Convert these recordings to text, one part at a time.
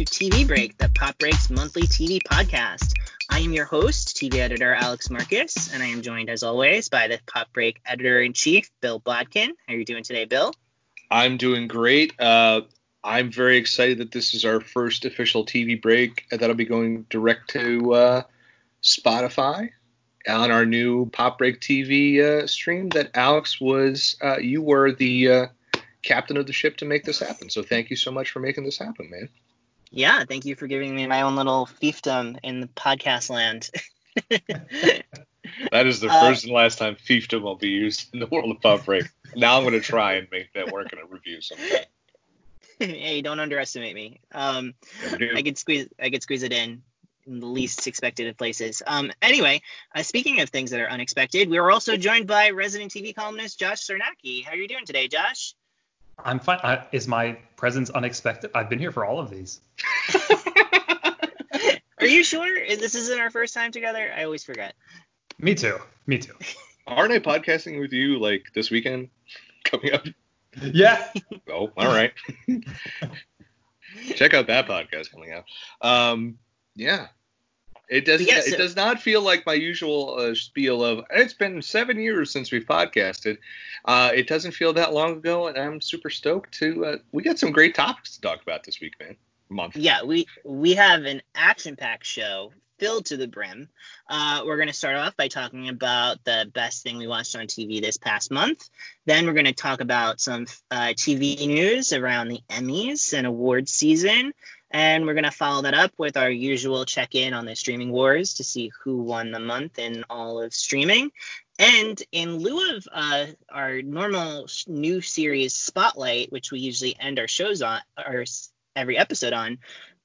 to TV Break, the Pop Breaks monthly TV podcast. I am your host, TV editor Alex Marcus, and I am joined as always by the Pop Break editor in chief, Bill Bodkin. How are you doing today, Bill? I'm doing great. Uh, I'm very excited that this is our first official TV break that'll be going direct to uh, Spotify on our new Pop Break TV uh, stream. That Alex was, uh, you were the uh, captain of the ship to make this happen. So thank you so much for making this happen, man. Yeah, thank you for giving me my own little fiefdom in the podcast land. that is the uh, first and last time fiefdom will be used in the world of pop break. Now I'm going to try and make that work in a review sometime. hey, don't underestimate me. Um, I could squeeze, I could squeeze it in in the least expected of places. Um, anyway, uh, speaking of things that are unexpected, we are also joined by resident TV columnist Josh Sarnacki. How are you doing today, Josh? I'm fine. I, is my presence unexpected? I've been here for all of these. Are you sure this isn't our first time together? I always forget. Me too. Me too. Aren't I podcasting with you like this weekend coming up? Yeah. oh, all right. Check out that podcast coming out. Um, yeah, it does. Yes, it does not feel like my usual uh, spiel of it's been seven years since we've podcasted. Uh, it doesn't feel that long ago, and I'm super stoked to. Uh, we got some great topics to talk about this week, man. Month. Yeah, we we have an action-packed show filled to the brim. Uh, we're going to start off by talking about the best thing we watched on TV this past month. Then we're going to talk about some uh, TV news around the Emmys and awards season. And we're going to follow that up with our usual check in on the streaming wars to see who won the month in all of streaming. And in lieu of uh, our normal new series spotlight, which we usually end our shows on, or every episode on,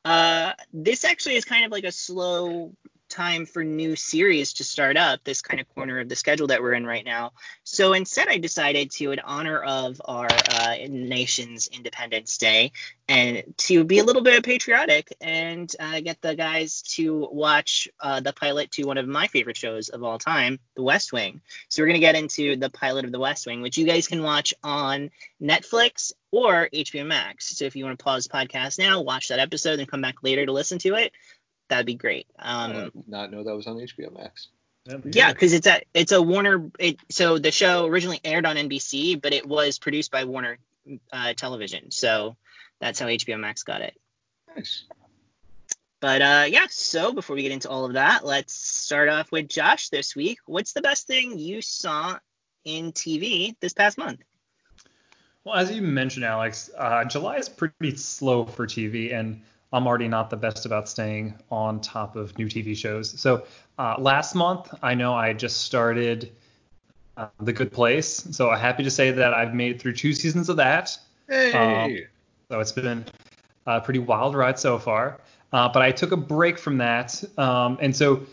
uh, this actually is kind of like a slow time for new series to start up, this kind of corner of the schedule that we're in right now. So instead, I decided to, in honor of our uh, nation's Independence Day, and to be a little bit patriotic and uh, get the guys to watch uh, the pilot to one of my favorite shows of all time, The West Wing. So we're going to get into the pilot of The West Wing, which you guys can watch on Netflix or HBO Max. So if you want to pause the podcast now, watch that episode, and come back later to listen to it that'd be great. Um, not know that was on HBO Max. Yeah, because it's a it's a Warner. It, so the show originally aired on NBC, but it was produced by Warner uh, Television. So that's how HBO Max got it. Nice. But uh, yeah, so before we get into all of that, let's start off with Josh this week. What's the best thing you saw in TV this past month? Well, as you mentioned, Alex, uh, July is pretty slow for TV, and I'm already not the best about staying on top of new TV shows. So uh, last month, I know I just started uh, The Good Place. So I'm happy to say that I've made it through two seasons of that. Hey. Um, so it's been a pretty wild ride so far. Uh, but I took a break from that, um, and so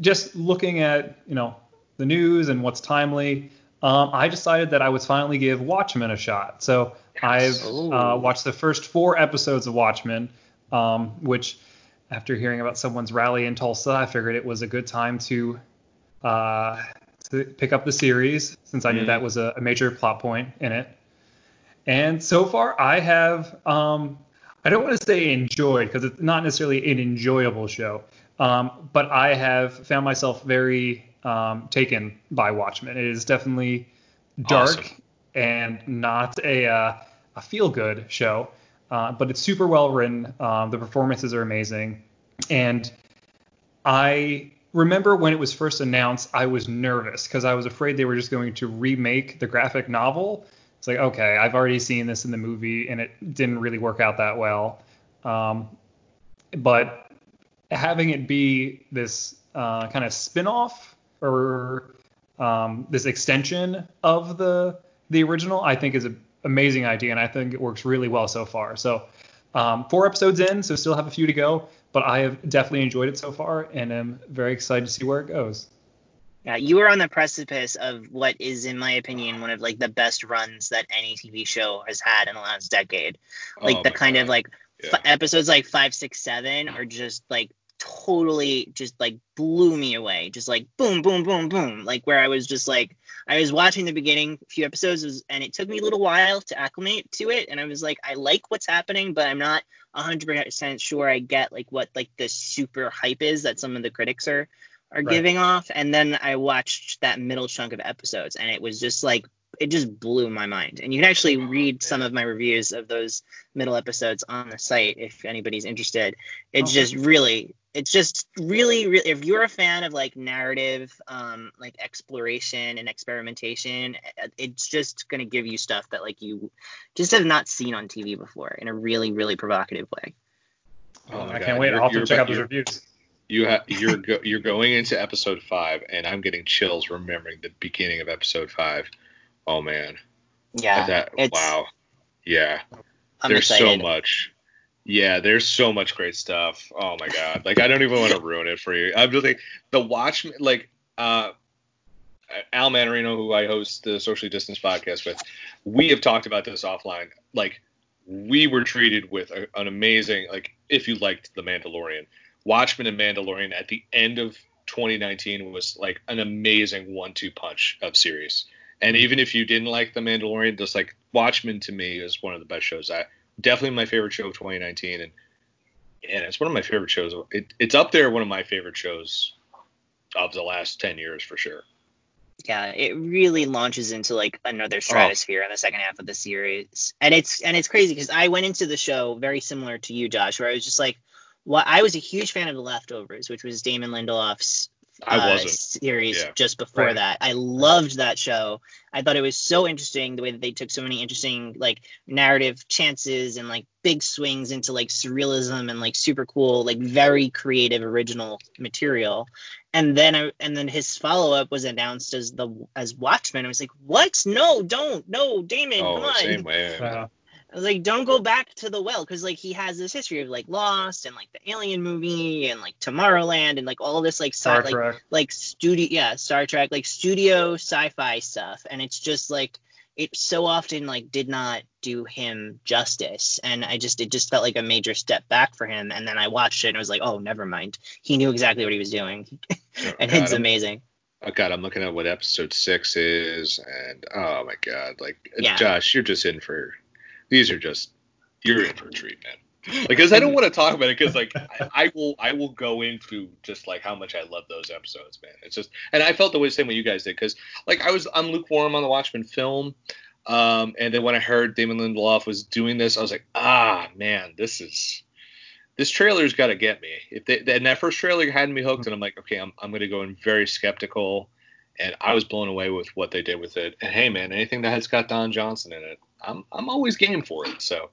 just looking at you know the news and what's timely, um, I decided that I would finally give Watchmen a shot. So I've uh, watched the first four episodes of Watchmen um, which after hearing about someone's rally in Tulsa, I figured it was a good time to uh, to pick up the series since I knew mm. that was a, a, major plot point in it. And so far, I have um, I don't want to say enjoyed because it's not necessarily an enjoyable show, um, but I have found myself very um, taken by Watchmen. It is definitely dark awesome. and not a uh, a feel good show. Uh, but it's super well written. Um, the performances are amazing, and I remember when it was first announced, I was nervous because I was afraid they were just going to remake the graphic novel. It's like, okay, I've already seen this in the movie, and it didn't really work out that well. Um, but having it be this uh, kind of spin-off or um, this extension of the the original, I think is a amazing idea, and I think it works really well so far. So um, four episodes in, so still have a few to go, but I have definitely enjoyed it so far, and am very excited to see where it goes. Yeah, you are on the precipice of what is, in my opinion, one of like the best runs that any TV show has had in the last decade. Like oh the kind God. of like yeah. f- episodes like five, six, seven are just like totally just like blew me away. Just like boom, boom, boom, boom. Like where I was just like I was watching the beginning few episodes and it took me a little while to acclimate to it and I was like I like what's happening but I'm not 100% sure I get like what like the super hype is that some of the critics are are right. giving off and then I watched that middle chunk of episodes and it was just like it just blew my mind. And you can actually read some of my reviews of those middle episodes on the site if anybody's interested. It's just really, it's just really, really. If you're a fan of like narrative, um, like exploration and experimentation, it's just gonna give you stuff that like you just have not seen on TV before in a really, really provocative way. Oh, I God. can't wait. I'll have to check out those reviews. You have you're go, you're going into episode five, and I'm getting chills remembering the beginning of episode five Oh man. Yeah. That wow. Yeah. I'm there's excited. so much. Yeah, there's so much great stuff. Oh my god. Like I don't even want to ruin it for you. I'm just like the Watchmen like uh Al Manarino, who I host the Socially Distance podcast with, we have talked about this offline. Like, we were treated with a, an amazing, like, if you liked The Mandalorian, Watchmen and Mandalorian at the end of 2019 was like an amazing one-two punch of series. And even if you didn't like The Mandalorian, just like Watchmen to me is one of the best shows. I definitely my favorite show of 2019, and and it's one of my favorite shows. It, it's up there, one of my favorite shows of the last 10 years for sure. Yeah, it really launches into like another oh. stratosphere oh. in the second half of the series, and it's and it's crazy because I went into the show very similar to you, Josh, where I was just like, well, I was a huge fan of The Leftovers, which was Damon Lindelof's I uh, wasn't. series yeah. just before right. that. I loved that show. I thought it was so interesting the way that they took so many interesting like narrative chances and like big swings into like surrealism and like super cool like very creative original material. And then I, and then his follow up was announced as the as Watchmen. I was like, what? No, don't, no, Damon, oh, come on. Same way. Uh, like don't go back to the well because like he has this history of like Lost and like the Alien movie and like Tomorrowland and like all this like sci- like like studio yeah Star Trek like studio sci-fi stuff. And it's just like it so often like did not do him justice. And I just it just felt like a major step back for him. And then I watched it and I was like oh never mind. He knew exactly what he was doing. Oh, and God, it's amazing. Oh God, I'm looking at what episode six is, and oh my God, like yeah. Josh, you're just in for these are just you're in for a treat, man. Because I don't want to talk about it because like I, I, will I will go into just like how much I love those episodes, man. It's just and I felt the way same way you guys did because like I was I'm lukewarm on the Watchmen film, um, and then when I heard Damon Lindelof was doing this, I was like, ah man, this is this trailer's got to get me. If they, and that first trailer had me hooked, and I'm like, okay, I'm I'm gonna go in very skeptical, and I was blown away with what they did with it. And hey, man, anything that has got Don Johnson in it, I'm I'm always game for it. So.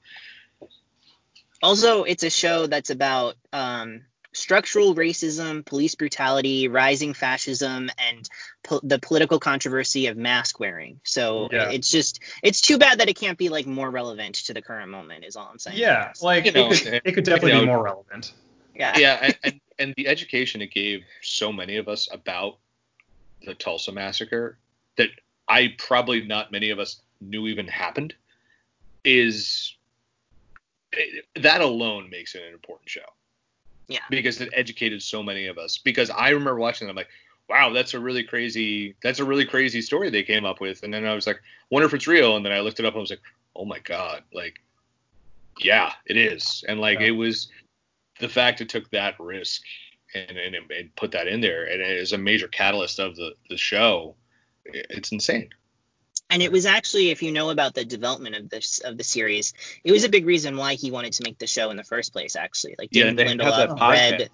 Also, it's a show that's about um, structural racism, police brutality, rising fascism, and po- the political controversy of mask wearing. So yeah. it's just it's too bad that it can't be like more relevant to the current moment. Is all I'm saying. Yeah, like you know, it, could, it could definitely you know, be more relevant. Yeah. Yeah, and, and, and the education it gave so many of us about the Tulsa massacre that I probably not many of us knew even happened is that alone makes it an important show. Yeah. Because it educated so many of us. Because I remember watching it, I'm like, wow, that's a really crazy that's a really crazy story they came up with. And then I was like, wonder if it's real. And then I looked it up and I was like, oh my God, like yeah, it is. And like yeah. it was the fact it took that risk and, and, and put that in there and it is a major catalyst of the, the show. It's insane and it was actually if you know about the development of this of the series it was a big reason why he wanted to make the show in the first place actually. Like yeah, Lindelof read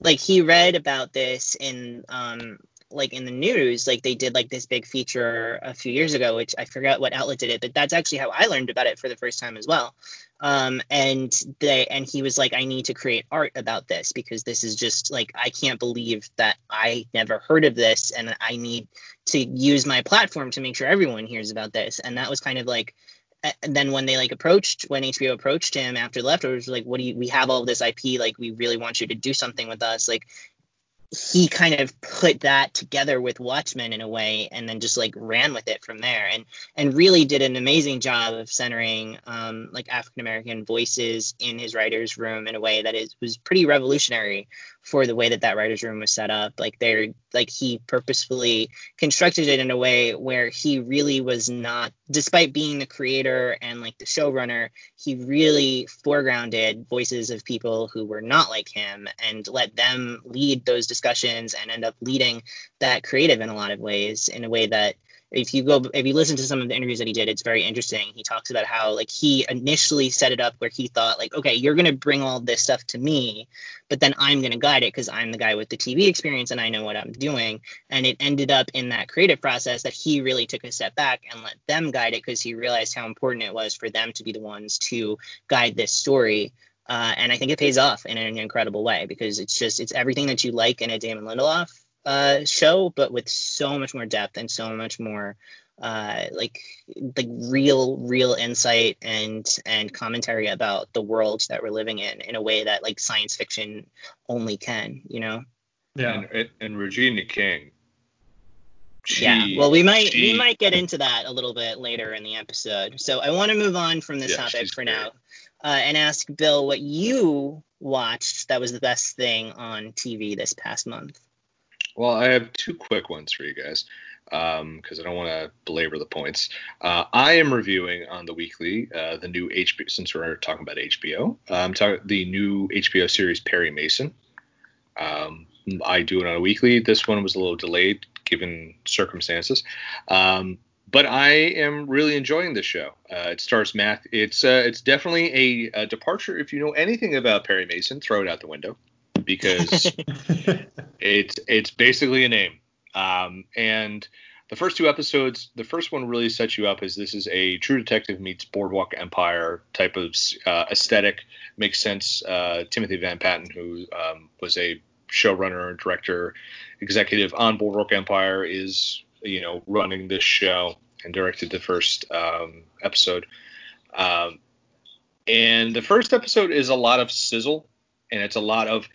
like he read about this in um like in the news. Like they did like this big feature a few years ago which i forgot what outlet did it but that's actually how i learned about it for the first time as well um and they and he was like i need to create art about this because this is just like i can't believe that i never heard of this and i need to use my platform to make sure everyone hears about this. And that was kind of like and then when they like approached when HBO approached him after leftovers like what do you we have all this IP like we really want you to do something with us. Like he kind of put that together with Watchmen in a way, and then just like ran with it from there, and and really did an amazing job of centering um, like African American voices in his writers' room in a way that is was pretty revolutionary for the way that that writers room was set up. Like they're like he purposefully constructed it in a way where he really was not, despite being the creator and like the showrunner, he really foregrounded voices of people who were not like him and let them lead those discussions and end up leading that creative in a lot of ways in a way that if you go if you listen to some of the interviews that he did it's very interesting. He talks about how like he initially set it up where he thought like okay you're going to bring all this stuff to me but then i'm going to guide it because i'm the guy with the tv experience and i know what i'm doing. And it ended up in that creative process that he really took a step back and let them guide it because he realized how important it was for them to be the ones to guide this story. Uh, and I think it pays off in an incredible way because it's just it's everything that you like in a Damon Lindelof uh, show, but with so much more depth and so much more uh, like like real real insight and and commentary about the world that we're living in in a way that like science fiction only can, you know. Yeah. And, and Regina King. She, yeah. Well, we might she, we might get into that a little bit later in the episode. So I want to move on from this yeah, topic for great. now uh, and ask Bill what you watched that was the best thing on TV this past month. Well, I have two quick ones for you guys because um, I don't want to belabor the points. Uh, I am reviewing on the weekly uh, the new HBO. Since we're talking about HBO, talking the new HBO series Perry Mason. Um, I do it on a weekly. This one was a little delayed given circumstances, um, but I am really enjoying this show. Uh, it stars Math. It's uh, it's definitely a, a departure. If you know anything about Perry Mason, throw it out the window because it's it's basically a name. Um, and the first two episodes, the first one really sets you up as this is a True Detective meets Boardwalk Empire type of uh, aesthetic. Makes sense. Uh, Timothy Van Patten, who um, was a showrunner, director, executive on Boardwalk Empire, is you know running this show and directed the first um, episode. Um, and the first episode is a lot of sizzle, and it's a lot of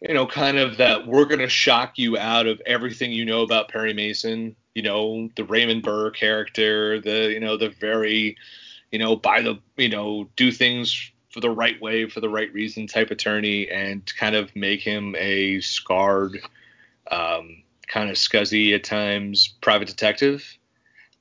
you know, kind of that we're going to shock you out of everything you know about Perry Mason. You know, the Raymond Burr character, the you know the very, you know, by the you know do things for the right way for the right reason type attorney, and kind of make him a scarred, um, kind of scuzzy at times private detective.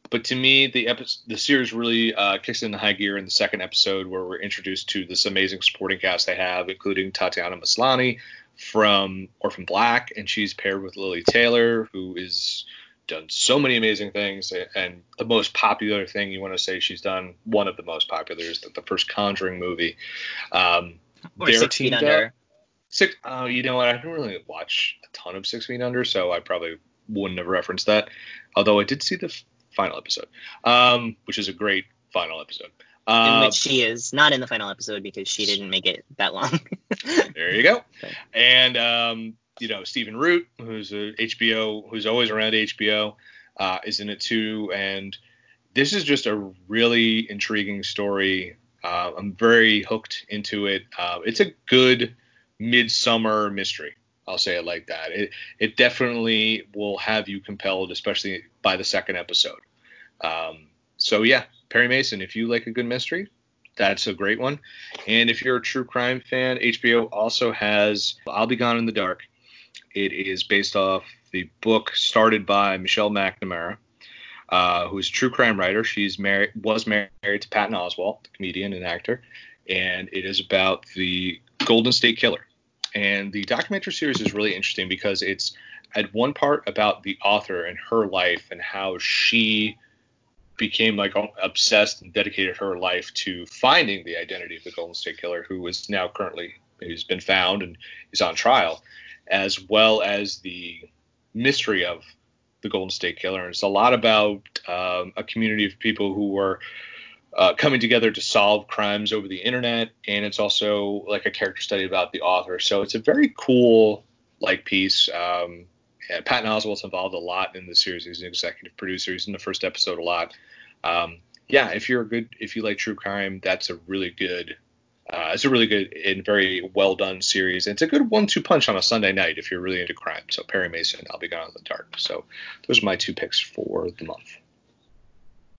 But to me, the episode, the series really uh, kicks into high gear in the second episode, where we're introduced to this amazing supporting cast they have, including Tatiana Maslany, from Orphan Black, and she's paired with Lili Taylor, who is done so many amazing things. And the most popular thing you want to say she's done, one of the most popular, is the, the first Conjuring movie. Um, or Six Feet Under. Up, six, oh, you know what? I don't really watch a ton of Six Feet Under, so I probably wouldn't have referenced that. Although I did see the f- final episode, um, which is a great final episode in uh, which she is not in the final episode because she didn't make it that long. there you go. And um, you know Stephen Root, who's a HBO, who's always around HBO, uh, is in it too. And this is just a really intriguing story. Uh, I'm very hooked into it. Uh, it's a good midsummer mystery. I'll say it like that. It it definitely will have you compelled, especially by the second episode. Um, so yeah, Perry Mason, if you like a good mystery, that's a great one. And if you're a true crime fan, HBO also has I'll Be Gone in the Dark. It is based off the book started by Michelle McNamara, uh, who's a true crime writer. She's married was married to Patton Oswalt, the comedian and actor, and it is about the Golden State Killer. And the documentary series is really interesting because it's at one part about the author and her life and how she became like obsessed and dedicated her life to finding the identity of the Golden State Killer, who is now currently who's been found and is on trial, as well as the mystery of the Golden State Killer. And it's a lot about um, a community of people who were uh, coming together to solve crimes over the internet, and it's also like a character study about the author. So it's a very cool like piece. Um, yeah, Patton Oswalt's involved a lot in the series. He's an executive producer. He's in the first episode a lot. Um, yeah, if you're a good, if you like true crime, that's a really good, uh, it's a really good and very well done series. And it's a good one-two punch on a Sunday night if you're really into crime. So Perry Mason, I'll be gone in the dark. So those are my two picks for the month.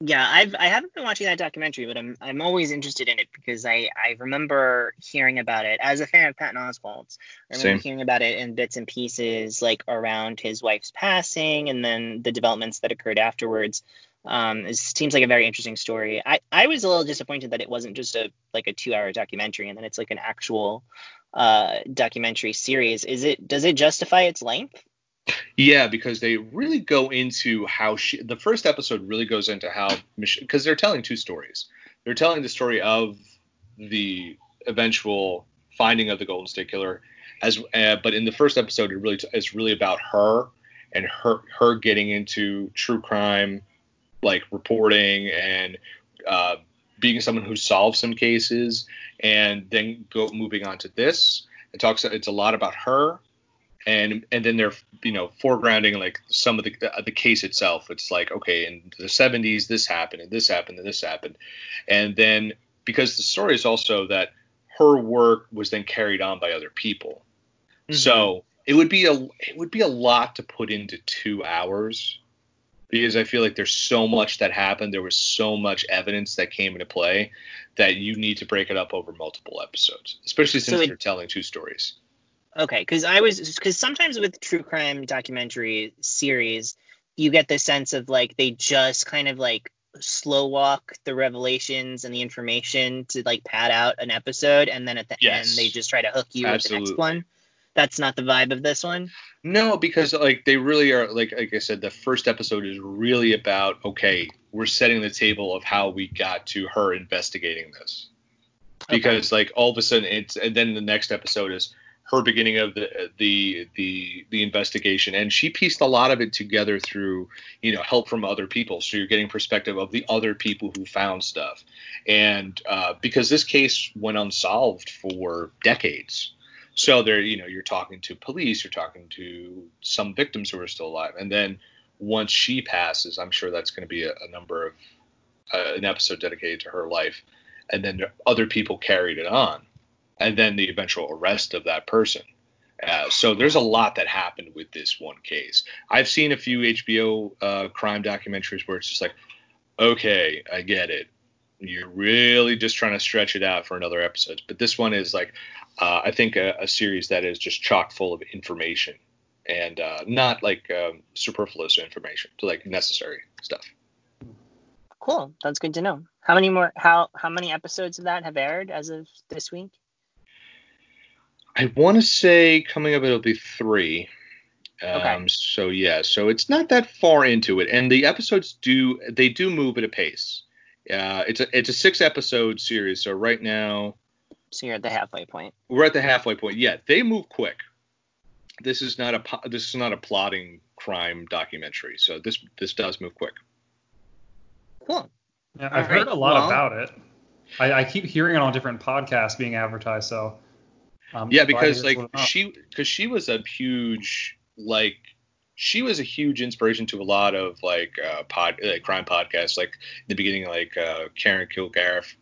Yeah, I've I haven't been watching that documentary, but I'm I'm always interested in it because I I remember hearing about it as a fan of Patton Oswalt. I remember Same. hearing about it in bits and pieces, like around his wife's passing, and then the developments that occurred afterwards. Um, it seems like a very interesting story. I I was a little disappointed that it wasn't just a like a two hour documentary, and then it's like an actual uh documentary series. Is it does it justify its length? Yeah, because they really go into how she. The first episode really goes into how because they're telling two stories. They're telling the story of the eventual finding of the Golden State Killer, as uh, but in the first episode, it really it's really about her and her her getting into true crime, like reporting and uh, being someone who solves some cases, and then go moving on to this. It talks. It's a lot about her and and then they're you know foregrounding like some of the the case itself. It's like okay, in the 70s this happened and this happened and this happened, and then because the story is also that her work was then carried on by other people, mm-hmm. so it would be a it would be a lot to put into two hours because I feel like there's so much that happened. There was so much evidence that came into play that you need to break it up over multiple episodes, especially since so it, you're telling two stories. Okay, because I was because sometimes with true crime documentary series, you get the sense of like they just kind of like slow walk the revelations and the information to like pad out an episode, and then at the yes. end they just try to hook you Absolutely. with the next one. That's not the vibe of this one. No, because like they really are like like I said, the first episode is really about okay, we're setting the table of how we got to her investigating this. Because okay. like all of a sudden it's and then the next episode is her beginning of the the the the investigation and she pieced a lot of it together through you know help from other people so you're getting perspective of the other people who found stuff and uh, because this case went unsolved for decades so there you know you're talking to police you're talking to some victims who are still alive and then once she passes i'm sure that's going to be a, a number of uh, an episode dedicated to her life and then other people carried it on and then the eventual arrest of that person. Uh, so there's a lot that happened with this one case. I've seen a few HBO uh, crime documentaries where it's just like, okay, I get it. You're really just trying to stretch it out for another episode. But this one is like, uh, I think a, a, series that is just chock full of information and uh, not like um, superfluous information, to like necessary stuff. Cool. That's good to know. How many more? How how many episodes of that have aired as of this week? I want to say coming up it'll be three. Um, okay. So yeah, so it's not that far into it, and the episodes do they do move at a pace. Uh, it's a it's a six episode series, so right now. So you're at the halfway point. We're at the halfway point. Yeah, they move quick. This is not a this is not a plotting crime documentary, so this this does move quick. Cool. Yeah, I've All heard right. a lot well, about it. I, I keep hearing it on different podcasts being advertised, so um, yeah, because like she, because she was a huge like she was a huge inspiration to a lot of like uh, pod like crime podcasts. Like in the beginning, like uh, Karen Kilgariff,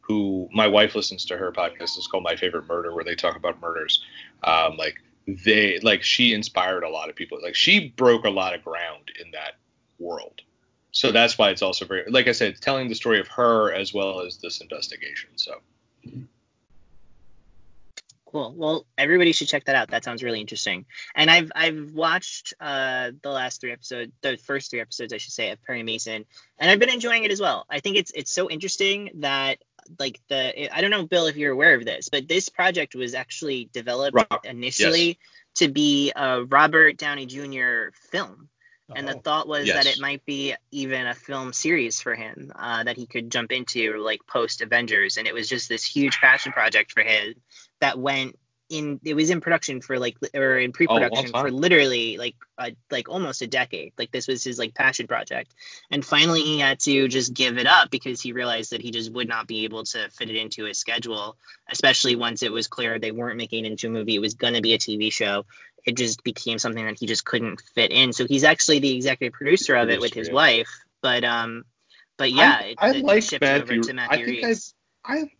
who my wife listens to her podcast. It's called My Favorite Murder, where they talk about murders. Um, like they like she inspired a lot of people. Like she broke a lot of ground in that world. So that's why it's also very like I said, telling the story of her as well as this investigation. So. Mm-hmm. Cool. Well, everybody should check that out. That sounds really interesting. And I've I've watched uh, the last three episodes, the first three episodes, I should say, of Perry Mason, and I've been enjoying it as well. I think it's it's so interesting that like the I don't know, Bill, if you're aware of this, but this project was actually developed initially yes. to be a Robert Downey Jr. film. And the oh, thought was yes. that it might be even a film series for him uh, that he could jump into like post Avengers. And it was just this huge passion project for him that went in it was in production for like or in pre-production oh, for literally like a, like almost a decade. Like this was his like passion project. And finally he had to just give it up because he realized that he just would not be able to fit it into his schedule especially once it was clear they weren't making it into a movie. It was going to be a tv show. It just became something that he just couldn't fit in. So he's actually the executive producer of it with his wife. But um but yeah I, it, I it like Matthew, Matthew I think. I, I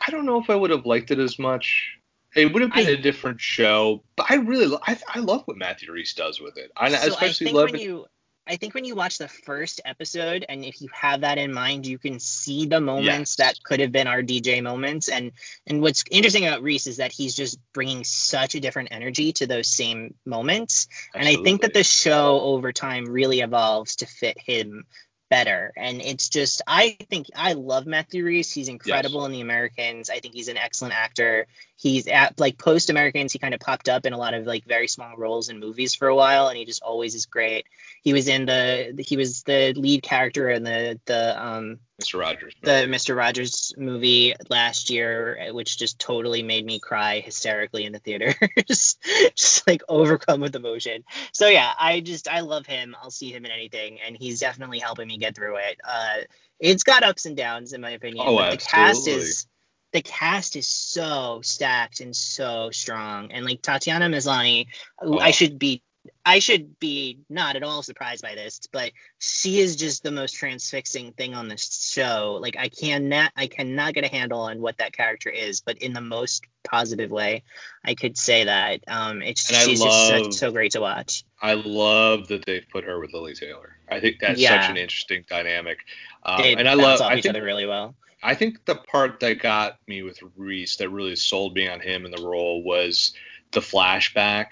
I don't know if I would have liked it as much. It would have been I, a different show, but I really I, I love what Matthew Rhys does with it. I so especially I think love when it. you I think when you watch the first episode, and if you have that in mind, you can see the moments Yes. that could have been RDJ moments. And and what's interesting about Rhys is that he's just bringing such a different energy to those same moments. And I think that the show over time really evolves to fit him better. And it's just, I think I love Matthew Rhys. He's incredible in The Americans. I think he's an excellent actor. He's at like post Americans, he kind of popped up in a lot of like very small roles in movies for a while, and he just always is great. He was in the, he was the lead character in the the um Mr. Rogers. the Mr. Rogers movie last year, which just totally made me cry hysterically in the theater, just, just like overcome with emotion. So yeah, I just I love him. I'll see him in anything, and he's definitely helping me get through it. Uh, it's got ups and downs in my opinion, Oh, but the cast is the cast is so stacked and so strong, and like Tatiana Maslany, who I Oh. should be. I should be not at all surprised by this, but she is just the most transfixing thing on this show. Like I cannot I cannot get a handle on what that character is, but in the most positive way, I could say that. Um it's And she's just love- such, so great to watch. I love that they've put her with Lili Taylor. I think that's Yeah. such an interesting dynamic. Um, They and I love. off I each think other really well. I think the part that got me with Rhys that really sold me on him in the role was the flashback,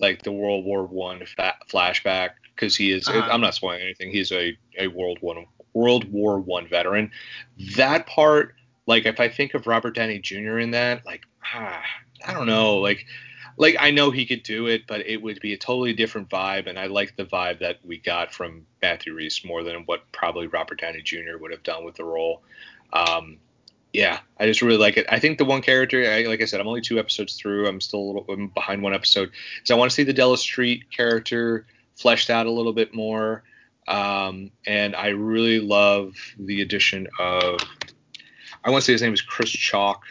like the World War One fa- flashback, because he is. Uh-huh. I'm not spoiling anything. He's a a World One World War One veteran. That part, like if I think of Robert Downey Jr. in that, like ah, I don't know, like. Like I know he could do it, but it would be a totally different vibe, and I like the vibe that we got from Matthew Rhys more than what probably Robert Downey Jr. would have done with the role. Um, yeah, I just really like it. I think the one character, I, like I said, I'm only two episodes through. I'm still a little I'm behind one episode, so I want to see the Della Street character fleshed out a little bit more. Um, and I really love the addition of, I want to say his name is Chris Chalk.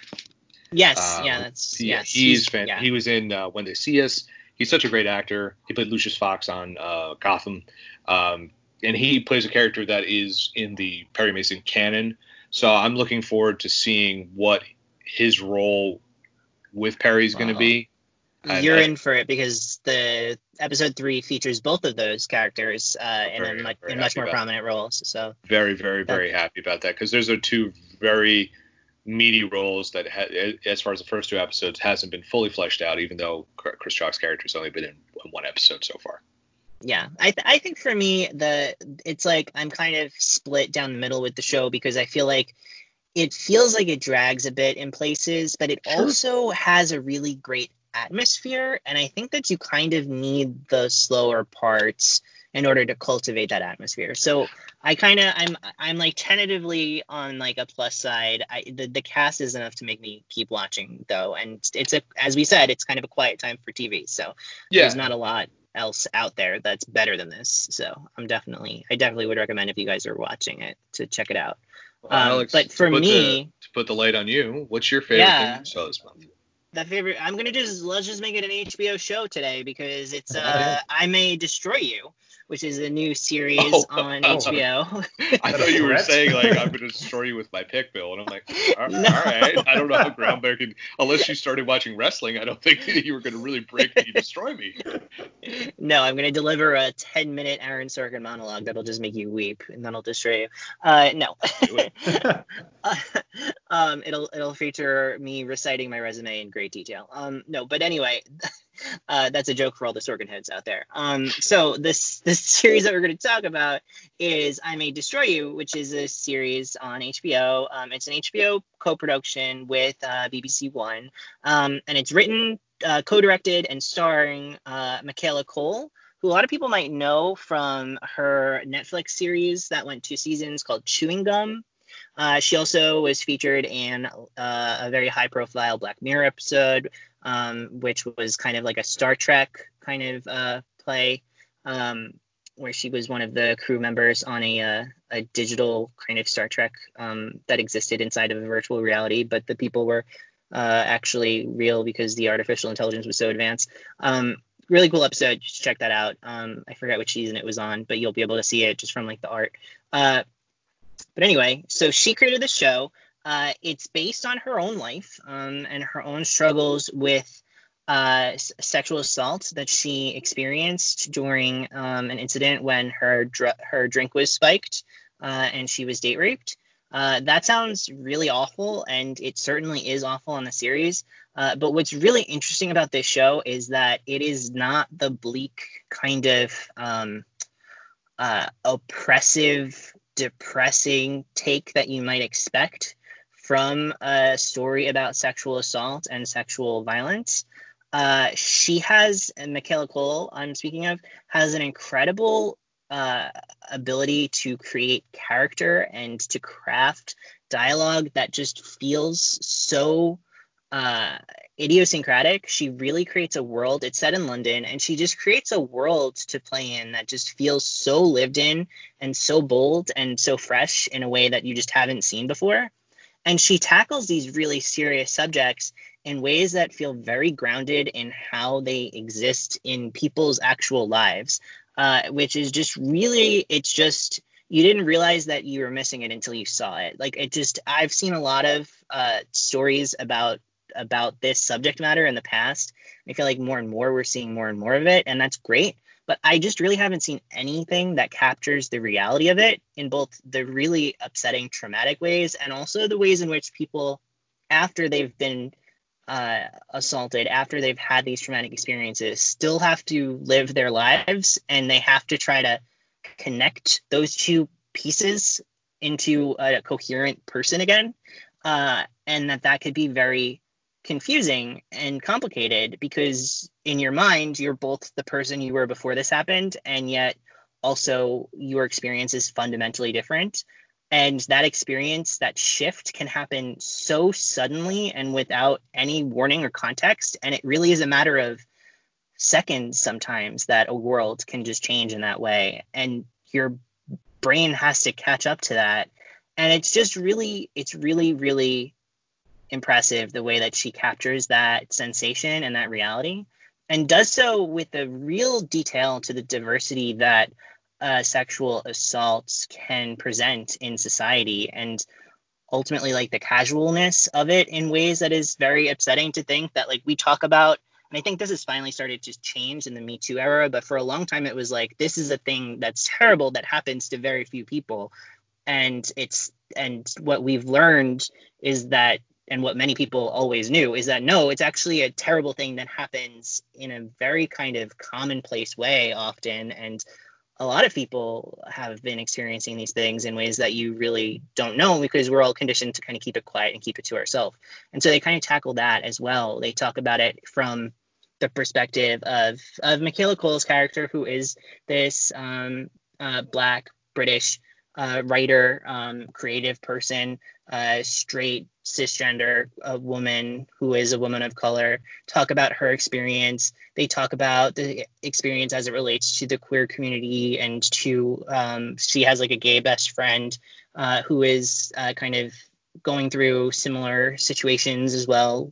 Yes, Um, yeah, that's He, yes. he's fan- yeah. he was in uh, When They See Us. He's such a great actor. He played Lucius Fox on uh, Gotham, um, and he plays a character that is in the Perry Mason canon. So I'm looking forward to seeing what his role with Perry is going to be. You're I- in for it because the episode three features both of those characters uh, in, Very- a much, in much more prominent roles. So Very, very, very happy about that because those are two very meaty roles that, ha- as far as the first two episodes, hasn't been fully fleshed out. Even though Chris Chalk's character has only been in one episode so far. Yeah i th- i think for me the it's like i'm kind of split down the middle with the show because i feel like it feels like it drags a bit in places but it also has a really great atmosphere and i think that you kind of need the slower parts in order to cultivate that atmosphere. So i kind of i'm i'm like tentatively on like a plus side. I the, the cast is enough to make me keep watching though and it's a as we said it's kind of a quiet time for tv so yeah. there's not a lot else out there that's better than this. So I'm definitely, I definitely would recommend if you guys are watching it to check it out. Well, Um, Alex, but for me- the, to put the light on you, what's your favorite Yeah. thing you saw this month? The favorite, I'm gonna just let's just make it an HBO show today because it's uh, I May Destroy You, which is a new series Oh. on Oh. HBO. I thought you were saying like I'm going to destroy you with my pick, Bill, and I'm like, all, No. all right. I don't know how groundbreaking. Unless you started watching wrestling, I don't think that you were going to really break me, destroy me. no, I'm gonna deliver a 10 minute Aaron Sorkin monologue that'll just make you weep and then I'll destroy you. Uh, no. It. um, it'll it'll feature me reciting my resume in great detail. Um, no, but anyway, uh, that's a joke for all the Sorkin heads out there. Um, so this this series that we're going to talk about is I May Destroy You, which is a series on HBO. Um, it's an HBO co-production with uh, BBC One, um, and it's written, uh, co-directed, and starring uh, Michaela Coel. Who a lot of people might know from her Netflix series that went two seasons called Chewing Gum. Uh, she also was featured in uh, a very high profile Black Mirror episode, um, which was kind of like a Star Trek kind of uh, play, um, where she was one of the crew members on a, uh, a digital kind of Star Trek um, that existed inside of a virtual reality, but the people were uh, actually real because the artificial intelligence was so advanced. Um, really cool episode. Just check that out. Um, I forget which season it was on, but you'll be able to see it just from like the art. Uh, but anyway, so she created the show. Uh, it's based on her own life um, and her own struggles with uh, sexual assault that she experienced during um, an incident when her dr- her drink was spiked uh, and she was date raped. Uh, that sounds really awful, and it certainly is awful in the series. Uh, but what's really interesting about this show is that it is not the bleak kind of um, uh, oppressive, depressing take that you might expect from a story about sexual assault and sexual violence. Uh, she has, and Michaela Coel, I'm speaking of, has an incredible uh, ability to create character and to craft dialogue that just feels so uh, idiosyncratic. She really creates a world. It's set in London, and she just creates a world to play in that just feels so lived in and so bold and so fresh in a way that you just haven't seen before. And she tackles these really serious subjects in ways that feel very grounded in how they exist in people's actual lives, uh, which is just really, it's just, you didn't realize that you were missing it until you saw it. Like it just, I've seen a lot of uh, stories about about this subject matter in the past. I feel like more and more we're seeing more and more of it, and that's great. But I just really haven't seen anything that captures the reality of it in both the really upsetting, traumatic ways and also the ways in which people, after they've been uh, assaulted after they've had these traumatic experiences still have to live their lives and they have to try to connect those two pieces into a coherent person again. Uh, and that that could be very confusing and complicated because in your mind you're both the person you were before this happened and yet also your experience is fundamentally different and that experience, that shift can happen so suddenly and without any warning or context. And it really is a matter of seconds sometimes that a world can just change in that way. And your brain has to catch up to that. And it's just really, it's really, really impressive the way that she captures that sensation and that reality and does so with a real detail to the diversity that uh, sexual assaults can present in society and ultimately like the casualness of it in ways that is very upsetting to think that like we talk about and I think this has finally started to change in the Me Too era, but for a long time it was like this is a thing that's terrible that happens to very few people. And it's and what we've learned is that and what many people always knew is that no, it's actually a terrible thing that happens in a very kind of commonplace way often and a lot of people have been experiencing these things in ways that you really don't know because we're all conditioned to kind of keep it quiet and keep it to ourselves. And so they kind of tackle that as well. They talk about it from the perspective of of Michaela Coel's character, who is this um, uh, black British uh, writer, um, creative person, uh, straight cisgender a woman who is a woman of color talk about her experience. They talk about the experience as it relates to the queer community and to um, she has like a gay best friend uh, who is uh, kind of going through similar situations as well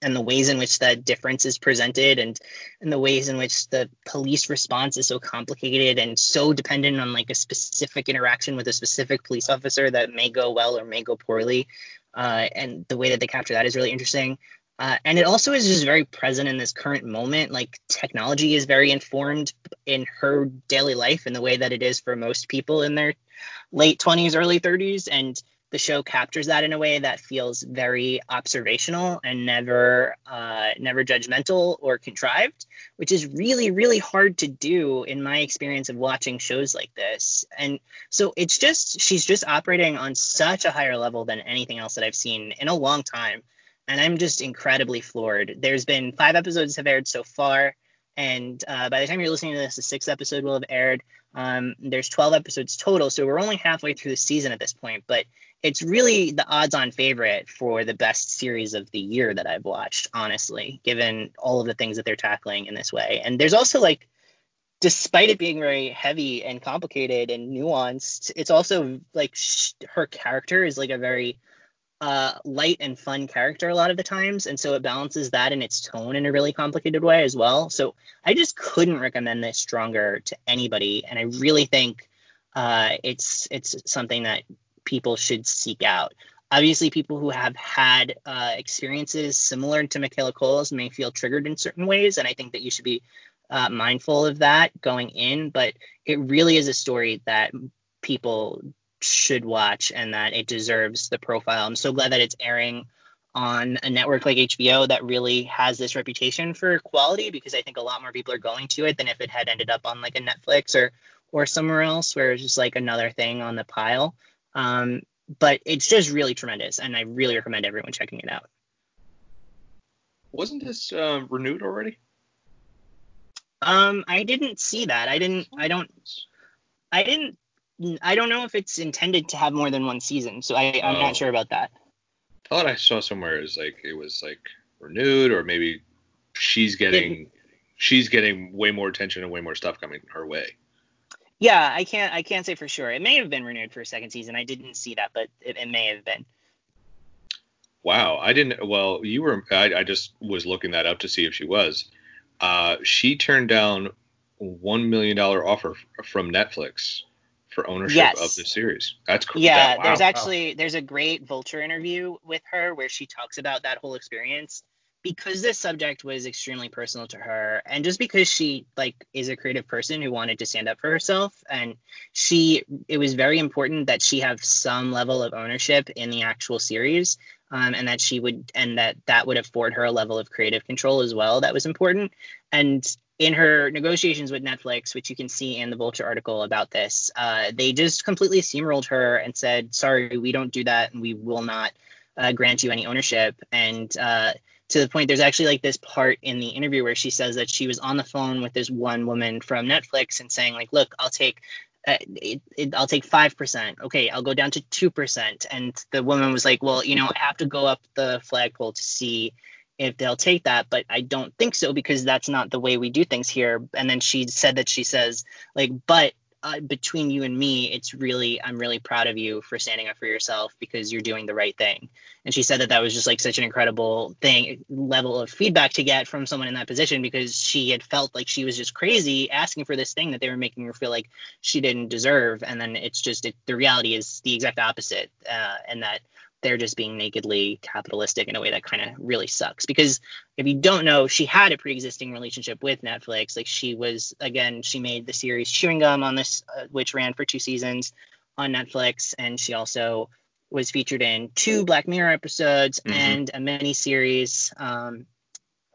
and the ways in which that difference is presented and and the ways in which the police response is so complicated and so dependent on like a specific interaction with a specific police officer that may go well or may go poorly uh, and the way that they capture that is really interesting. Uh, and it also is just very present in this current moment. Like technology is very informed in her daily life in the way that it is for most people in their late 20s early 30s and the show captures that in a way that feels very observational and never uh, never judgmental or contrived, which is really really hard to do in my experience of watching shows like this. And so it's just she's just operating on such a higher level than anything else that I've seen in a long time, and I'm just incredibly floored. There's been five episodes have aired so far. And uh, by the time you're listening to this, the sixth episode will have aired. Um, there's 12 episodes total, so we're only halfway through the season at this point. But it's really the odds-on favorite for the best series of the year that I've watched, honestly, given all of the things that they're tackling in this way. And there's also like, despite it being very heavy and complicated and nuanced, it's also like sh- her character is like a very uh, light and fun character a lot of the times, and so it balances that in its tone in a really complicated way as well. So I just couldn't recommend this stronger to anybody, and I really think uh, it's it's something that people should seek out. obviously people who have had uh, experiences similar to Michaela Coel's may feel triggered in certain ways, and I think that you should be uh, mindful of that going in. But it really is a story that people should watch and that it deserves the profile. I'm so glad that it's airing on a network like HBO that really has this reputation for quality because I think a lot more people are going to it than if it had ended up on like a Netflix or or somewhere else where it's just like another thing on the pile. Um, but it's just really tremendous, and I really recommend everyone checking it out. Wasn't this uh, renewed already? Um, I didn't see that. I didn't. I don't. I didn't. I don't know if it's intended to have more than one season, so I, I'm Oh. not sure about that. thought I saw somewhere is like it was like renewed or maybe she's getting she's getting way more attention and way more stuff coming her way. Yeah, I can't. I can't say for sure. It may have been renewed for a second season. I didn't see that, but it, it may have been. Wow, I didn't. Well, you were. I, I just was looking that up to see if she was. Uh, she turned down one million dollar offer from Netflix for ownership Yes. of the series. That's cool. Yeah, that- there's actually there's a great Vulture interview with her where she talks about that whole experience because this subject was extremely personal to her and just because she like is a creative person who wanted to stand up for herself and she it was very important that she have some level of ownership in the actual series um, and that she would and that that would afford her a level of creative control as well that was important and in her negotiations with Netflix, which you can see in the Vulture article about this, uh, they just completely steamrolled her and said, "Sorry, we don't do that, and we will not uh, grant you any ownership." And uh, to the point, there's actually like this part in the interview where she says that she was on the phone with this one woman from Netflix and saying, "Like, look, I'll take." Uh, it, it, I'll take five percent. Okay, I'll go down to two percent. And the woman was like, "Well, you know, I have to go up the flagpole to see if they'll take that, but I don't think so because that's not the way we do things here. And then she said that she says like, but uh, between you and me, it's really I'm really proud of you for standing up for yourself because you're doing the right thing. And she said that that was just like such an incredible thing level of feedback to get from someone in that position because she had felt like she was just crazy asking for this thing that they were making her feel like she didn't deserve. And then it's just it, the reality is the exact opposite, uh, and that they're just being nakedly capitalistic in a way that kind of really sucks because if you don't know she had a pre-existing relationship with netflix like she was again she made the series chewing gum on this uh, which ran for two seasons on netflix and she also was featured in two black mirror episodes Mhm. and a mini series um,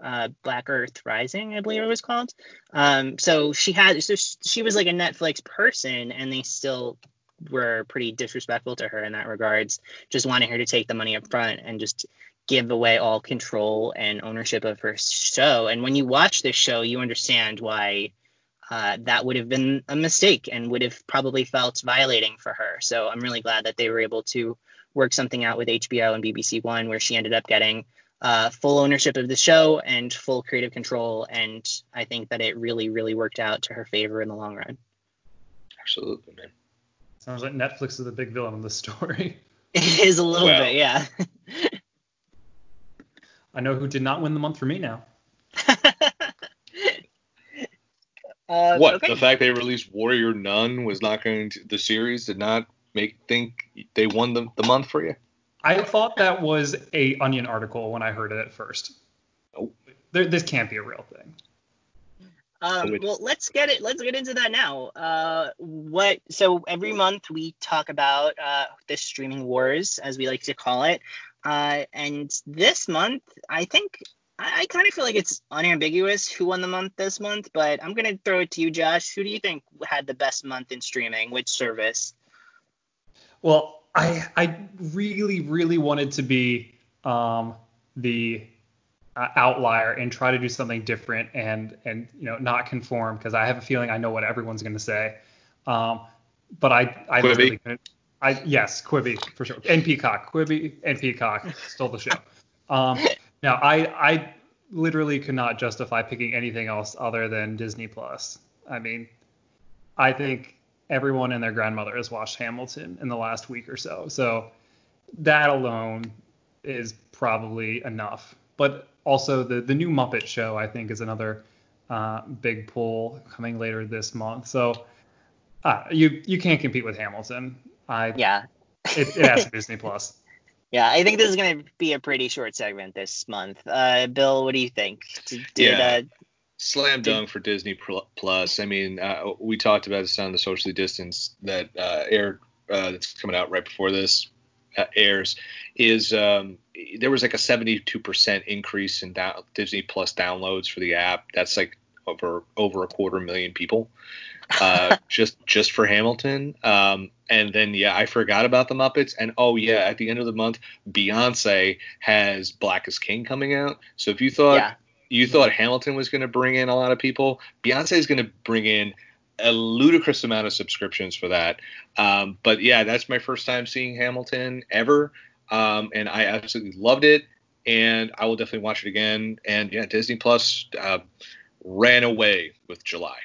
uh, Black Earth Rising, I believe it was called. Um, so she had, so she was like a Netflix person, and they still were pretty disrespectful to her in that regards, just wanting her to take the money up front and just give away all control and ownership of her show. And when you watch this show, you understand why uh, that would have been a mistake and would have probably felt violating for her. So I'm really glad that they were able to work something out with HBO and BBC One where she ended up getting uh, full ownership of the show and full creative control. And I think that it really, really worked out to her favor in the long run. Absolutely, man. Sounds like Netflix is the big villain in this story. It is a little Well. bit, yeah. I know who did not win the month for me now. Uh, what okay. the fact they released Warrior Nun was not going to the series did not make think they won the, the month for you? I thought that was a Onion article when I heard it at first. Nope. There, this can't be a real thing. Um, Wait. well, let's get it. Let's get into that now. Uh, what? So every month we talk about uh, the streaming wars, as we like to call it. Uh, and this month, I think I, I kind of feel like it's unambiguous who won the month this month. But I'm gonna throw it to you, Josh. Who do you think had the best month in streaming? Which service? Well, I I really really wanted to be um, the outlier and try to do something different and and you know not conform because I have a feeling I know what everyone's going to say. Um, but I I couldn't. I yes, Quibi for sure. And Peacock, Quibi and Peacock stole the show. Um, now I I literally could not justify picking anything else other than Disney Plus. I mean, I think everyone and their grandmother has watched Hamilton in the last week or so. So that alone is probably enough. But also the the new Muppet Show I think is another uh, big pull coming later this month. So uh, you you can't compete with Hamilton. I Yeah. it, it has to be Disney Plus. Yeah, I think this is going to be a pretty short segment this month. Uh, Bill, what do you think? Did, did, Yeah. uh, Slam dunk for Disney Plus. I mean, uh, we talked about this on the socially distance that uh, aired uh, that's coming out right before this uh, airs. Is um, there was like a 72% increase in down- Disney Plus downloads for the app. That's like over over a quarter million people. uh, just just for Hamilton. Um, and then yeah, I forgot about the Muppets. And oh yeah, at the end of the month, Beyonce has Black is King coming out. So if you thought yeah. you thought Hamilton was going to bring in a lot of people, Beyonce is going to bring in a ludicrous amount of subscriptions for that. Um, but yeah, that's my first time seeing Hamilton ever, um, and I absolutely loved it. And I will definitely watch it again. And yeah, Disney Plus uh, ran away with July.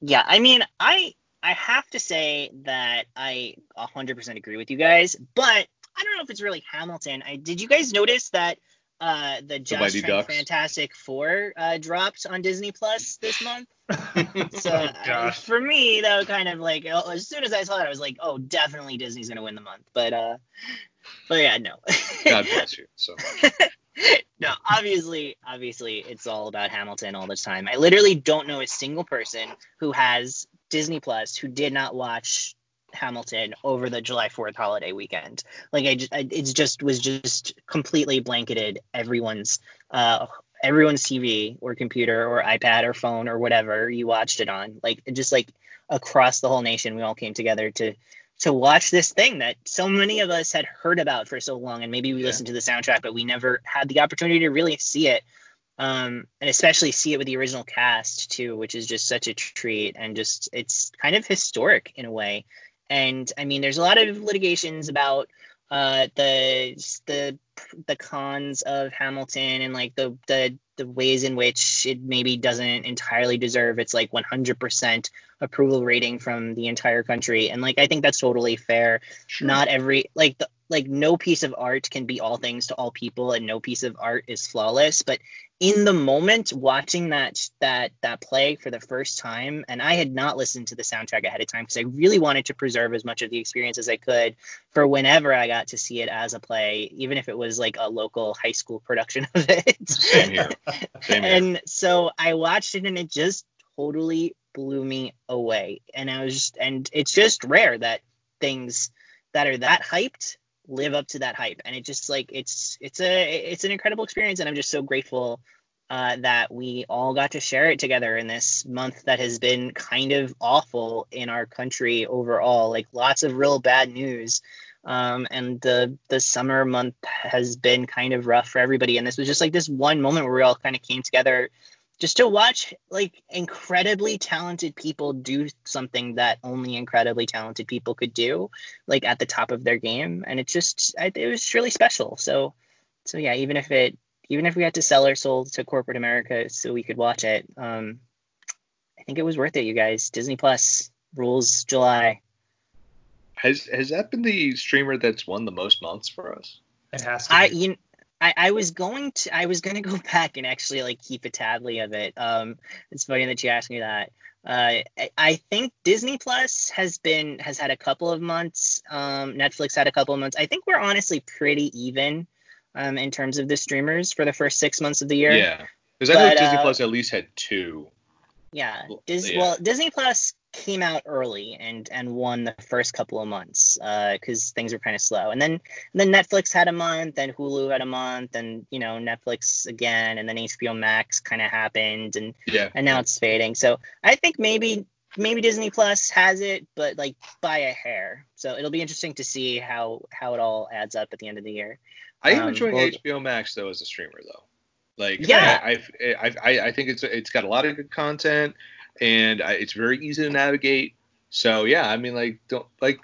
Yeah, I mean, I I have to say that I 100% agree with you guys, but I don't know if it's really Hamilton. I did you guys notice that uh, the Josh Trank Fantastic Four uh, dropped on Disney Plus this month? So oh I- for me, that was kind of like oh, as soon as I saw that, I was like, oh, definitely Disney's gonna win the month. But uh, but yeah, no. God bless you. So no, obviously, obviously, it's all about Hamilton all the time. I literally don't know a single person who has Disney Plus who did not watch Hamilton over the July 4th holiday weekend. Like I just, I, it's just was just completely blanketed everyone's uh everyone's TV or computer or iPad or phone or whatever you watched it on. Like just like across the whole nation, we all came together to to watch this thing that so many of us had heard about for so long, and maybe we Yeah. listened to the soundtrack, but we never had the opportunity to really see it. Um, and especially see it with the original cast too, which is just such a treat and just it's kind of historic in a way. And I mean, there's a lot of litigations about uh, the the the cons of Hamilton and like the the the ways in which it maybe doesn't entirely deserve its like 100% approval rating from the entire country. And like I think that's totally fair. Not every like the like no piece of art can be all things to all people and no piece of art is flawless but in the moment watching that that that play for the first time and i had not listened to the soundtrack ahead of time because i really wanted to preserve as much of the experience as i could for whenever i got to see it as a play even if it was like a local high school production of it Same here. Same here. and so I watched it and it just totally blew me away. And I was just, and it's just rare that things that are that hyped live up to that hype. And it just like it's it's a it's an incredible experience and I'm just so grateful uh, that we all got to share it together in this month that has been kind of awful in our country overall. Like lots of real bad news. Um, and the the summer month has been kind of rough for everybody. And this was just like this one moment where we all kind of came together just to watch like incredibly talented people do something that only incredibly talented people could do, like at the top of their game. And it just I, it was really special. So so yeah, even if it even if we had to sell our soul to corporate America so we could watch it, um, I think it was worth it, you guys. Disney Plus rules July. Has has that been the streamer that's won the most months for us? It has to. I be. you I, I was going to I was gonna go back and actually like keep a tally of it. Um, it's funny that you asked me that. Uh, I, I think Disney Plus has been has had a couple of months. Um, Netflix had a couple of months. I think we're honestly pretty even. Um, in terms of the streamers for the first six months of the year. Yeah. Because I think Disney uh, Plus at least had two. Yeah, Dis- yeah. well, Disney Plus came out early and and won the first couple of months because things were kind of slow, and then and then Netflix had a month, and Hulu had a month, and you know Netflix again, and then HBO Max kind of happened, and Yeah. and now it's fading. So I think maybe maybe Disney Plus has it, but like by a hair. So it'll be interesting to see how how it all adds up at the end of the year. I am Um, enjoying well- HBO Max though as a streamer though. Like Yeah. I, I, I, I think it's it's got a lot of good content and I, it's very easy to navigate. So yeah, I mean like don't like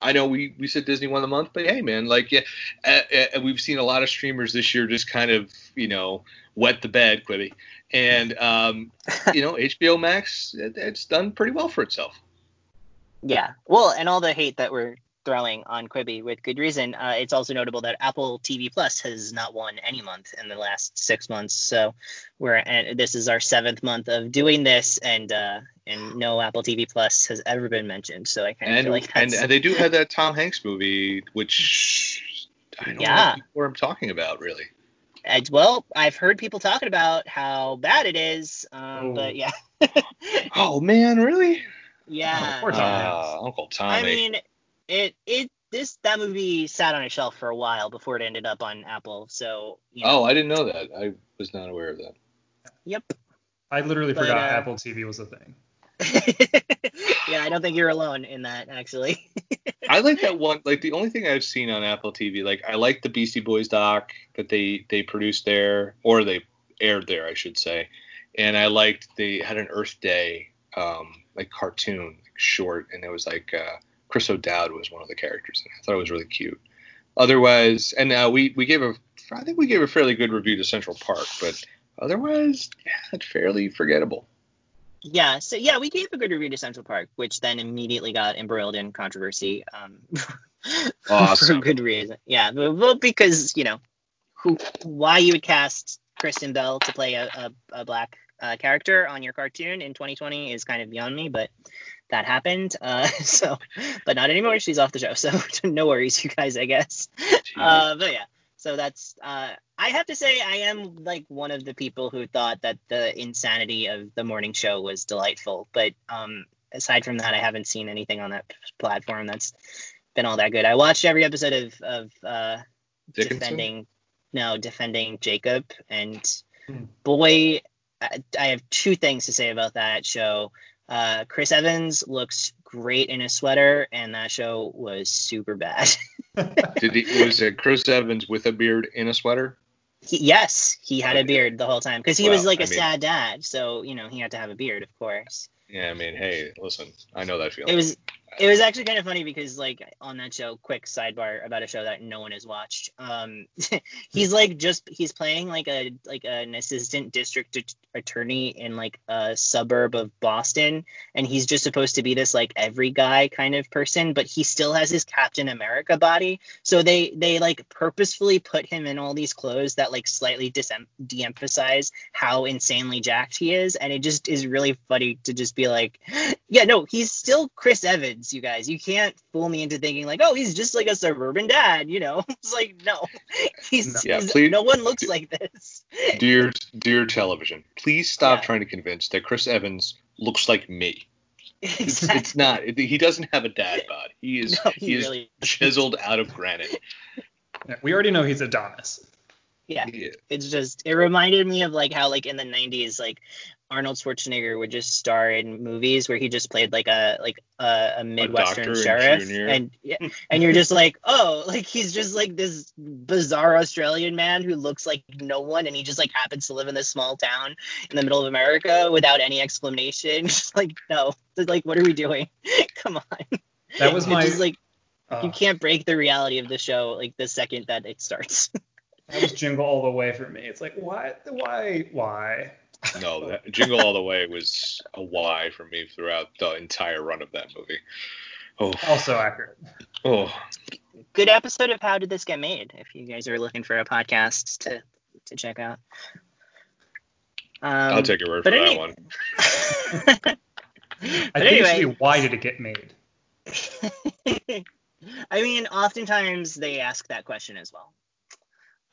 I know we, we said Disney won the month, but hey man, like yeah, uh, uh, we've seen a lot of streamers this year just kind of you know wet the bed, Quibi, and um, you know HBO Max it, it's done pretty well for itself. Yeah. Well, and all the hate that we're throwing on Quibi with good reason. Uh, it's also notable that Apple TV Plus has not won any month in the last six months. So we're and this is our seventh month of doing this, and uh, and no Apple TV Plus has ever been mentioned. So I kind of And feel like and, that's and they do have that Tom Hanks movie, which I don't Yeah. know what I'm talking about really. As well, I've heard people talking about how bad it is, um, Oh. but yeah, Oh man, really? yeah. poor Tommy. Ah, Uncle Tommy. I mean, it it this that movie sat on a shelf for a while before it ended up on Apple. So you know, oh, I didn't know that. I was not aware of that. yep. I literally But, forgot uh, Apple TV was a thing. yeah, I don't think you're alone in that actually. I like that one. Like the only thing I've seen on Apple TV, like I like the Beastie Boys doc that they they produced there, or they aired there, I should say. And I liked they had an Earth Day um, like cartoon like short, and it was like uh, Chris O'Dowd was one of the characters. And I thought it was really cute. Otherwise, and uh, we we gave a I think we gave a fairly good review to Central Park, but otherwise, yeah, it's fairly forgettable. yeah, so yeah, we gave a good review to Central Park, which then immediately got embroiled in controversy. Um, Awesome. for good reason. Yeah, well, because you know, who, why you would cast Kristen Bell to play a, a, a black uh, character on your cartoon in 2020 is kind of beyond me, but that happened. Uh, so, but not anymore. She's off the show, so no worries, you guys. I guess. Uh, but yeah, so that's. Uh, I have to say, I am like one of the people who thought that the insanity of the morning show was delightful, but um, aside from that, I haven't seen anything on that platform that's been all that good. I watched every episode of of uh, defending no defending Jacob and Hmm. boy I, I have two things to say about that show. Uh, Chris Evans looks great in a sweater, and that show was super bad. Did he was it Chris Evans with a beard in a sweater? he, yes, he had a beard the whole time because he was like a I mean- sad dad, so you know he had to have a beard, of course. Yeah, I mean, hey, listen, I know that feeling. It was it was actually kind of funny because like on that show, quick sidebar about a show that no one has watched. Um, he's like just he's playing like a like an assistant district at- attorney in like a suburb of Boston, and he's just supposed to be this like every guy kind of person, but he still has his Captain America body. So they they like purposefully put him in all these clothes that like slightly disem- de-emphasize how insanely jacked he is, and it just is really funny to just be like, yeah, no, he's still Chris Evans, you guys. You can't fool me into thinking like, oh, he's just like a suburban dad, you know? It's like no, he's, No. Yeah, he's- please- no one looks like this. Dear, dear television, please stop Yeah. trying to convince that Chris Evans looks like me. It's, exactly. it's not. It- he doesn't have a dad bod. He is. No, he, he is really- chiseled out of granite. We already know he's Adonis. Yeah. He is. it's just it reminded me of like how like in the 90s like arnold schwarzenegger would just star in movies where he just played like a like a, a midwestern doctor in sheriff Junior. and yeah, and you're just like oh like he's just like this bizarre australian man who looks like no one and he just like happens to live in this small town in the middle of america without any explanation just like no like what are we doing come on That was my. just like uh, you can't break the reality of the show like the second that it starts that was Jingle all the way for me. It's like what? Why? Why? No, that, Jingle All the Way was a why for me throughout the entire run of that movie. Oh, Also accurate. oh, good episode of How Did This Get Made? If you guys are looking for a podcast to to check out. Um, I'll take your word for but that any- one. but I think it should anyway, be why did it get made? I mean, oftentimes they ask that question as well.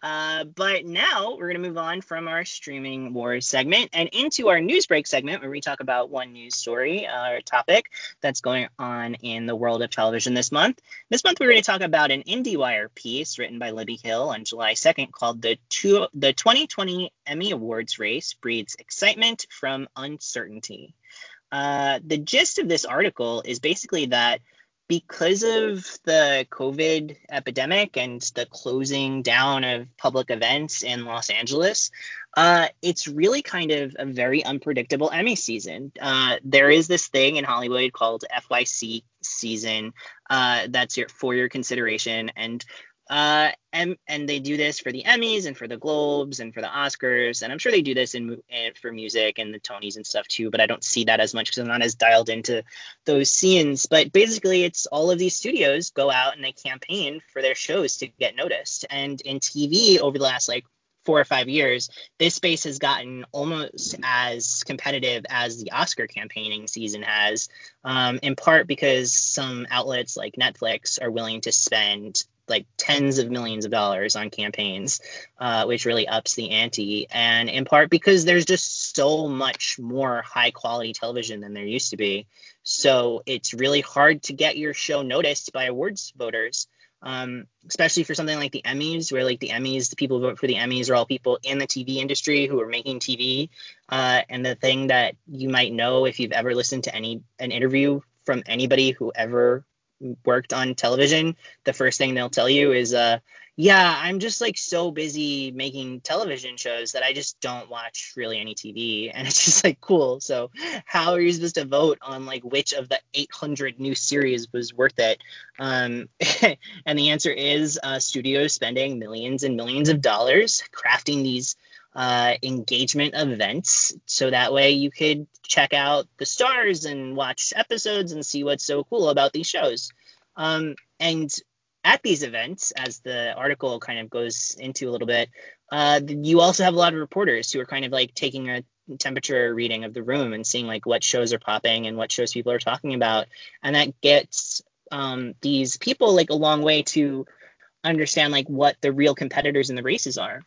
Uh, but now we're going to move on from our streaming wars segment and into our news break segment where we talk about one news story uh, or topic that's going on in the world of television this month. This month we're going to talk about an IndieWire piece written by Libby Hill on July 2nd called the, two, the 2020 Emmy Awards race breeds excitement from uncertainty. Uh, the gist of this article is basically that because of the COVID epidemic and the closing down of public events in Los Angeles, uh, it's really kind of a very unpredictable Emmy season. Uh, there is this thing in Hollywood called FYC season uh, that's your, for your consideration, and uh, and and they do this for the Emmys and for the Globes and for the Oscars, and I'm sure they do this in, in for music and the Tonys and stuff too. But I don't see that as much because I'm not as dialed into those scenes. But basically, it's all of these studios go out and they campaign for their shows to get noticed. And in TV over the last like four or five years, this space has gotten almost as competitive as the Oscar campaigning season has, um, in part because some outlets like Netflix are willing to spend like tens of millions of dollars on campaigns, uh, which really ups the ante. And in part because there's just so much more high quality television than there used to be. So it's really hard to get your show noticed by awards voters. Um, especially for something like the Emmys, where like the Emmys, the people who vote for the Emmys are all people in the TV industry who are making TV. Uh, and the thing that you might know if you've ever listened to any an interview from anybody who ever worked on television, the first thing they'll tell you is, uh, yeah, I'm just like so busy making television shows that I just don't watch really any TV. And it's just like, cool. So, how are you supposed to vote on like which of the 800 new series was worth it? Um, and the answer is uh, studios spending millions and millions of dollars crafting these uh, engagement events so that way you could check out the stars and watch episodes and see what's so cool about these shows. Um, and at these events, as the article kind of goes into a little bit, uh, you also have a lot of reporters who are kind of like taking a temperature reading of the room and seeing like what shows are popping and what shows people are talking about, and that gets um, these people like a long way to understand like what the real competitors in the races are.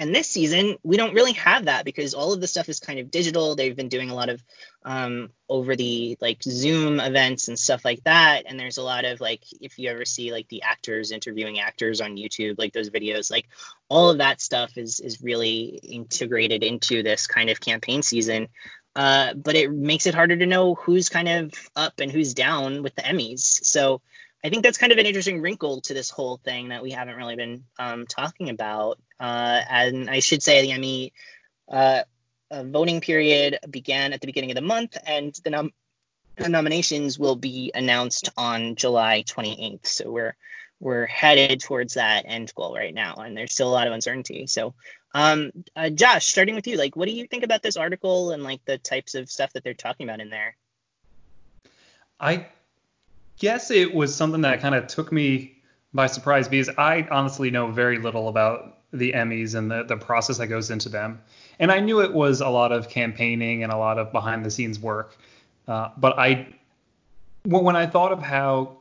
And this season, we don't really have that because all of the stuff is kind of digital. They've been doing a lot of um, over the like Zoom events and stuff like that. And there's a lot of like, if you ever see like the actors interviewing actors on YouTube, like those videos, like all of that stuff is is really integrated into this kind of campaign season. Uh, but it makes it harder to know who's kind of up and who's down with the Emmys. So I think that's kind of an interesting wrinkle to this whole thing that we haven't really been um, talking about. Uh, and I should say the Emmy uh, voting period began at the beginning of the month, and the, nom- the nominations will be announced on July 28th. So we're we're headed towards that end goal right now, and there's still a lot of uncertainty. So, um, uh, Josh, starting with you, like, what do you think about this article and like the types of stuff that they're talking about in there? I guess it was something that kind of took me by surprise because I honestly know very little about the Emmys and the, the process that goes into them. And I knew it was a lot of campaigning and a lot of behind the scenes work. Uh, but I, when I thought of how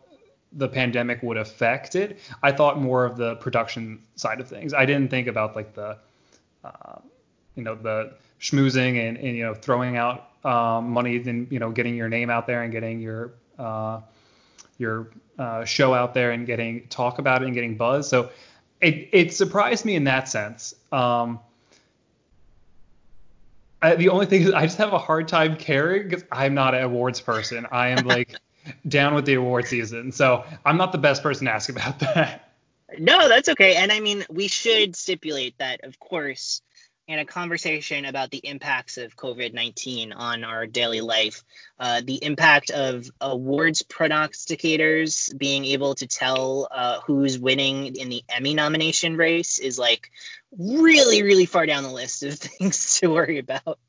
the pandemic would affect it, I thought more of the production side of things. I didn't think about like the, uh, you know, the schmoozing and, and you know throwing out um, money and you know getting your name out there and getting your uh, your uh, show out there and getting talk about it and getting buzz. So it, it surprised me in that sense. Um, I, the only thing is I just have a hard time caring because I'm not an awards person. I am like down with the award season, so I'm not the best person to ask about that. No, that's okay. And I mean, we should stipulate that, of course, in a conversation about the impacts of COVID 19 on our daily life, uh, the impact of awards prognosticators being able to tell uh, who's winning in the Emmy nomination race is like really, really far down the list of things to worry about.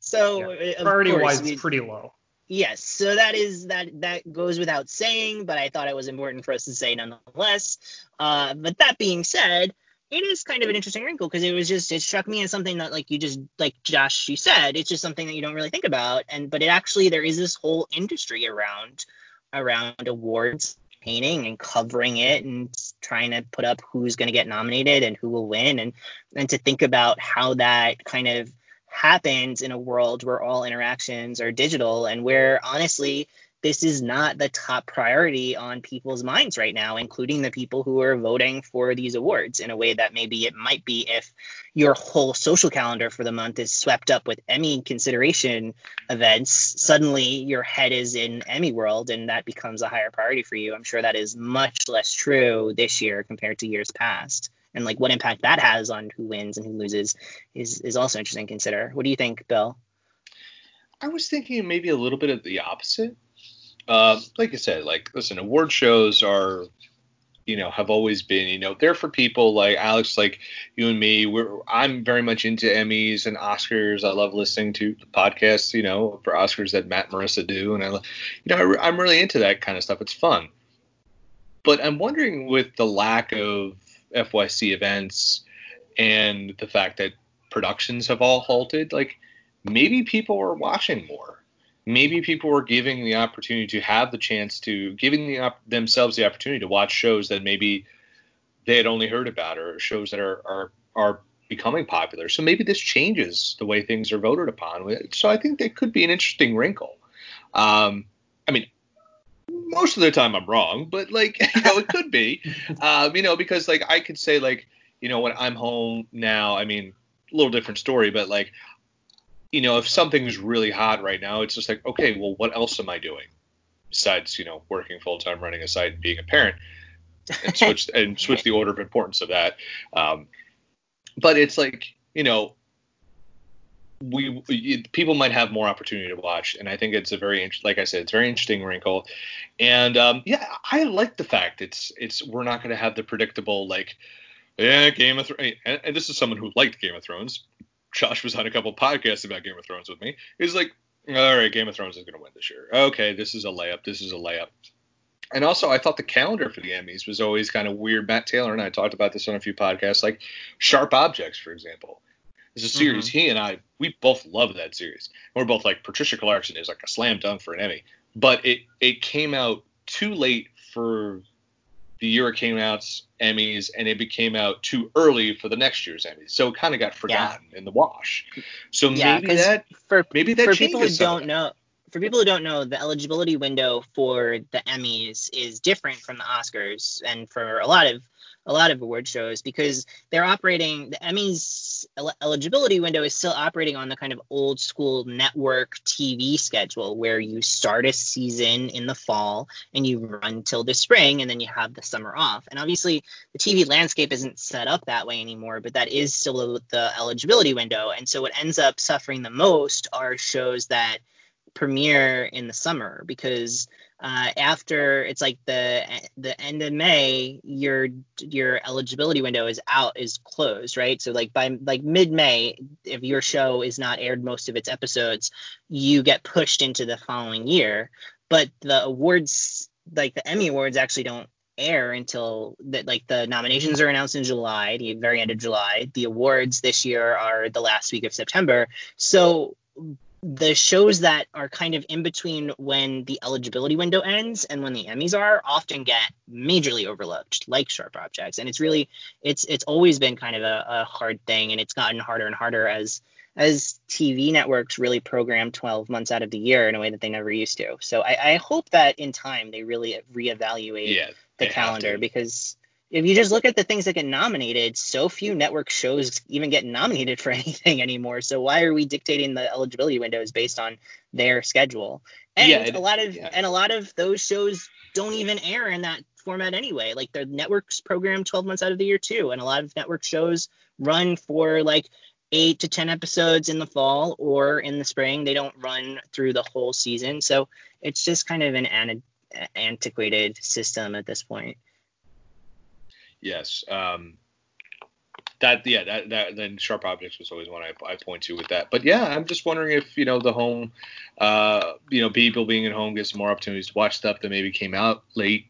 So, yeah. priority wise, it's pretty low. Yes, so that is that that goes without saying, but I thought it was important for us to say nonetheless. Uh, but that being said, it is kind of an interesting wrinkle because it was just it struck me as something that like you just like Josh you said it's just something that you don't really think about and but it actually there is this whole industry around around awards painting and covering it and trying to put up who's going to get nominated and who will win and and to think about how that kind of happens in a world where all interactions are digital and where honestly this is not the top priority on people's minds right now, including the people who are voting for these awards in a way that maybe it might be if your whole social calendar for the month is swept up with Emmy consideration events. Suddenly your head is in Emmy world and that becomes a higher priority for you. I'm sure that is much less true this year compared to years past. And like what impact that has on who wins and who loses is is also interesting to consider. What do you think, Bill? I was thinking maybe a little bit of the opposite uh, like I said, like listen, award shows are, you know, have always been, you know, they're for people like Alex, like you and me. We're I'm very much into Emmys and Oscars. I love listening to the podcasts, you know, for Oscars that Matt and Marissa do, and I, you know, I, I'm really into that kind of stuff. It's fun. But I'm wondering with the lack of FYC events and the fact that productions have all halted, like maybe people are watching more maybe people were giving the opportunity to have the chance to giving the op- themselves the opportunity to watch shows that maybe they had only heard about or shows that are are are becoming popular. So maybe this changes the way things are voted upon. So I think that could be an interesting wrinkle. Um, I mean, most of the time I'm wrong, but like you know, it could be. Um, you know, because like I could say like you know when I'm home now, I mean, a little different story, but like you know, if something's really hot right now, it's just like okay, well, what else am I doing besides you know working full time, running a site, and being a parent? And switch and switch the order of importance of that. Um, but it's like you know we, people might have more opportunity to watch and i think it's a very like i said it's a very interesting wrinkle and um, yeah i like the fact it's it's we're not going to have the predictable like yeah game of thrones and, and, this is someone who liked game of thrones josh was on a couple podcasts about game of thrones with me he's like all right game of thrones is going to win this year okay this is a layup this is a layup and also, I thought the calendar for the Emmys was always kind of weird. Matt Taylor and I talked about this on a few podcasts, like Sharp Objects, for example. It's a series mm-hmm. he and I we both love that series. We're both like Patricia Clarkson is like a slam dunk for an Emmy, but it it came out too late for the year it came out's Emmys, and it became out too early for the next year's Emmys. So it kind of got forgotten yeah. in the wash. So yeah, maybe that for maybe that for people who don't know for people who don't know, the eligibility window for the Emmys is different from the Oscars and for a lot of a lot of award shows because they're operating the Emmys eligibility window is still operating on the kind of old school network TV schedule where you start a season in the fall and you run till the spring and then you have the summer off. And obviously the TV landscape isn't set up that way anymore, but that is still the eligibility window. And so what ends up suffering the most are shows that premiere in the summer because uh, after it's like the the end of May, your your eligibility window is out is closed, right? So like by like mid May, if your show is not aired most of its episodes, you get pushed into the following year. But the awards, like the Emmy awards, actually don't air until that like the nominations are announced in July, the very end of July. The awards this year are the last week of September. So the shows that are kind of in between when the eligibility window ends and when the Emmys are often get majorly overlooked, like Sharp Objects. And it's really it's it's always been kind of a, a hard thing, and it's gotten harder and harder as as TV networks really program 12 months out of the year in a way that they never used to. So I, I hope that in time they really reevaluate yeah, the calendar because if you just look at the things that get nominated, so few network shows even get nominated for anything anymore. So why are we dictating the eligibility windows based on their schedule? And yeah, it, a lot of yeah. and a lot of those shows don't even air in that format anyway. Like the networks program 12 months out of the year too, and a lot of network shows run for like eight to 10 episodes in the fall or in the spring. They don't run through the whole season. So it's just kind of an antiquated system at this point. Yes. Um, that yeah that that then sharp objects was always one I, I point to with that but yeah i'm just wondering if you know the home uh you know people being at home gets more opportunities to watch stuff that maybe came out late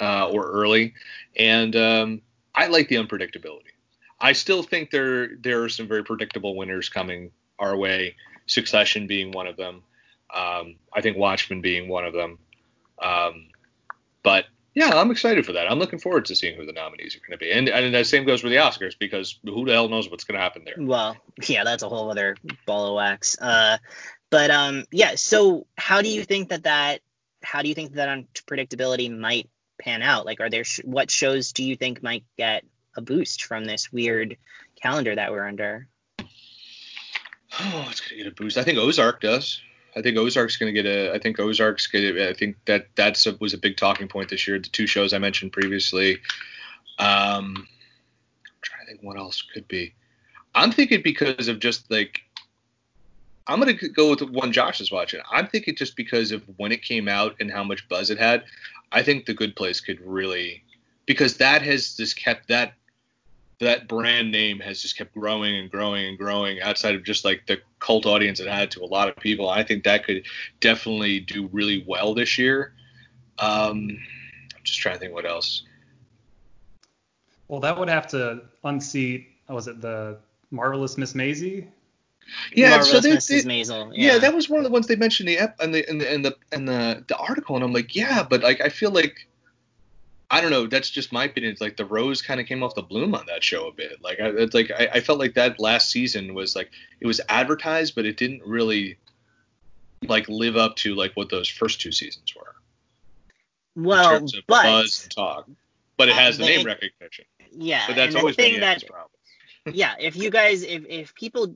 uh, or early and um, i like the unpredictability i still think there there are some very predictable winners coming our way succession being one of them um, i think watchmen being one of them um, but yeah, I'm excited for that. I'm looking forward to seeing who the nominees are going to be. And and the same goes for the Oscars because who the hell knows what's going to happen there? Well, yeah, that's a whole other ball of wax. Uh, but um, yeah. So how do you think that that how do you think that unpredictability might pan out? Like, are there sh- what shows do you think might get a boost from this weird calendar that we're under? Oh, it's gonna get a boost. I think Ozark does. I think Ozark's going to get a. I think Ozark's going to. I think that that's a, was a big talking point this year. The two shows I mentioned previously. Um, I'm trying to think what else could be. I'm thinking because of just like. I'm gonna go with one Josh is watching. I'm thinking just because of when it came out and how much buzz it had. I think The Good Place could really, because that has just kept that that brand name has just kept growing and growing and growing outside of just like the cult audience it had to a lot of people. I think that could definitely do really well this year. Um, I'm just trying to think what else. Well, that would have to unseat. Was it the marvelous Miss Maisie? Yeah, Marvelous so they, Mrs. Maisel. Yeah. yeah. that was one of the ones they mentioned in the in the in the in the, in the, the article, and I'm like, yeah, but like I feel like I don't know. That's just my opinion. It's like the rose kind of came off the bloom on that show a bit. Like I, it's like I, I felt like that last season was like it was advertised, but it didn't really like live up to like what those first two seasons were. Well, in terms of but buzz and talk. But it uh, has the the- name recognition. yeah, But that's and the always been thing the that problem. yeah, if you guys, if if people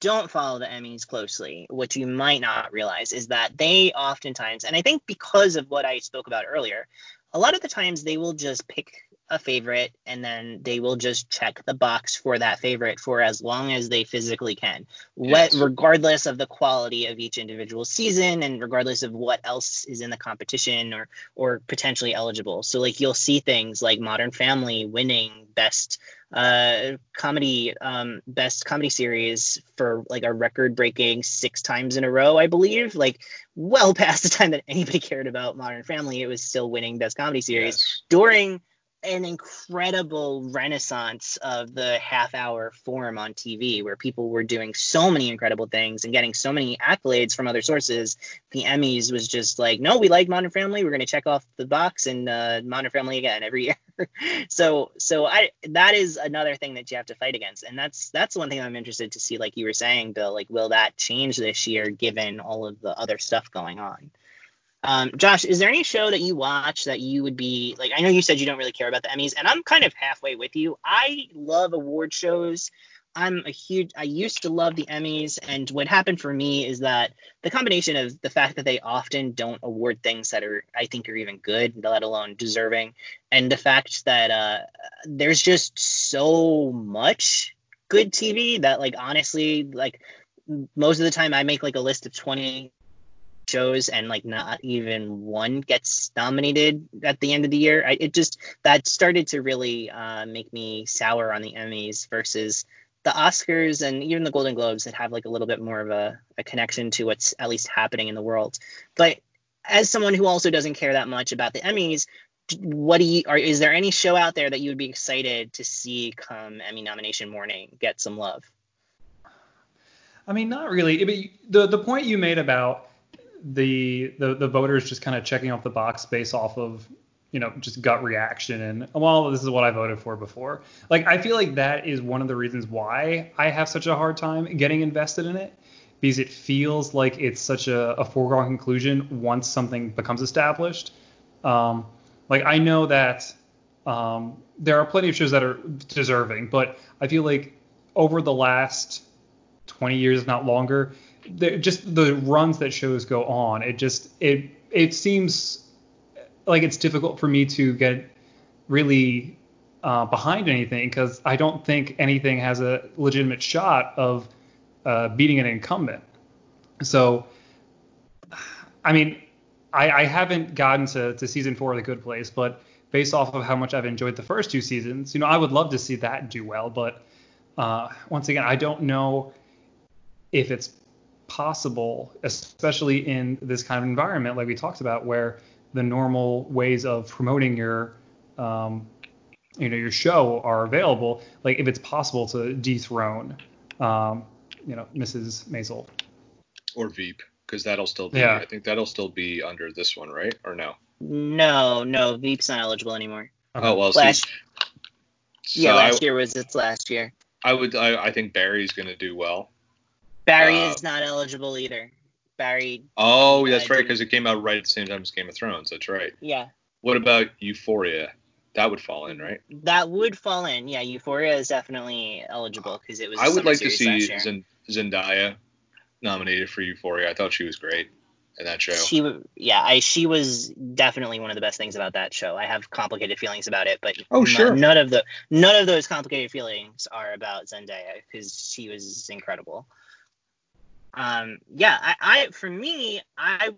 don't follow the Emmys closely, what you might not realize is that they oftentimes, and I think because of what I spoke about earlier, a lot of the times they will just pick a favorite and then they will just check the box for that favorite for as long as they physically can, what, regardless of the quality of each individual season and regardless of what else is in the competition or or potentially eligible. So like you'll see things like Modern Family winning best uh comedy um best comedy series for like a record breaking six times in a row i believe like well past the time that anybody cared about modern family it was still winning best comedy series Yes. during an incredible renaissance of the half hour form on TV where people were doing so many incredible things and getting so many accolades from other sources. The Emmys was just like, no, we like Modern Family. We're going to check off the box and uh, Modern Family again every year. so, so I that is another thing that you have to fight against, and that's that's one thing I'm interested to see. Like you were saying, Bill, like will that change this year given all of the other stuff going on? Um, Josh, is there any show that you watch that you would be like? I know you said you don't really care about the Emmys, and I'm kind of halfway with you. I love award shows. I'm a huge. I used to love the Emmys, and what happened for me is that the combination of the fact that they often don't award things that are, I think, are even good, let alone deserving, and the fact that uh, there's just so much good TV that, like, honestly, like most of the time, I make like a list of 20 shows and like not even one gets nominated at the end of the year. I, it just that started to really uh, make me sour on the Emmys versus the Oscars and even the Golden Globes that have like a little bit more of a, a connection to what's at least happening in the world. But as someone who also doesn't care that much about the Emmys, what do you are is there any show out there that you would be excited to see come Emmy nomination morning get some love? I mean, not really. Mean, the the point you made about the the, the voters just kind of checking off the box based off of you know just gut reaction and well this is what I voted for before. Like I feel like that is one of the reasons why I have such a hard time getting invested in it because it feels like it's such a, a foregone conclusion once something becomes established. Um, like I know that um, there are plenty of shows that are deserving, but I feel like over the last 20 years, if not longer, just the runs that shows go on, it just it it seems like it's difficult for me to get really uh, behind anything because I don't think anything has a legitimate shot of uh, beating an incumbent. So, I mean, I, I haven't gotten to, to season four of The Good Place, but based off of how much I've enjoyed the first two seasons, you know, I would love to see that do well. But uh, once again, I don't know if it's possible, especially in this kind of environment like we talked about, where the normal ways of promoting your um, you know your show are available. Like if it's possible to dethrone um, you know Mrs. Maisel. Or Veep, because that'll still be. Yeah. I think that'll still be under this one, right? Or no? No, no, Veep's not eligible anymore. Oh well. Last, so yeah, I, last year was its last year. I would. I, I think Barry's gonna do well. Barry Uh, is not eligible either. Barry, Oh, that's I right, because it came out right at the same time as Game of Thrones. That's right. yeah, What about Euphoria? That would fall in, right? that would fall in. Yeah, Euphoria is definitely eligible because it was. a I would like to see Zendaya nominated for Euphoria. I thought she was great in that show. She, yeah, I she was definitely one of the best things about that show. I have complicated feelings about it, but Oh, sure. none of the none of those complicated feelings are about Zendaya because she was incredible. Um, yeah, I, I for me, I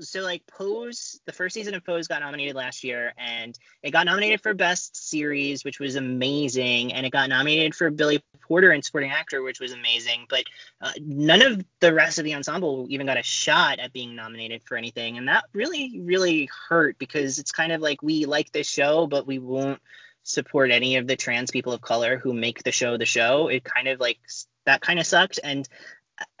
so like Pose, the first season of Pose got nominated last year, and it got nominated for Best Series, which was amazing, and it got nominated for Billy Porter and Supporting Actor, which was amazing, but uh, none of the rest of the ensemble even got a shot at being nominated for anything, and that really, really hurt because it's kind of like we like this show, but we won't support any of the trans people of color who make the show the show. It kind of like that kind of sucked, and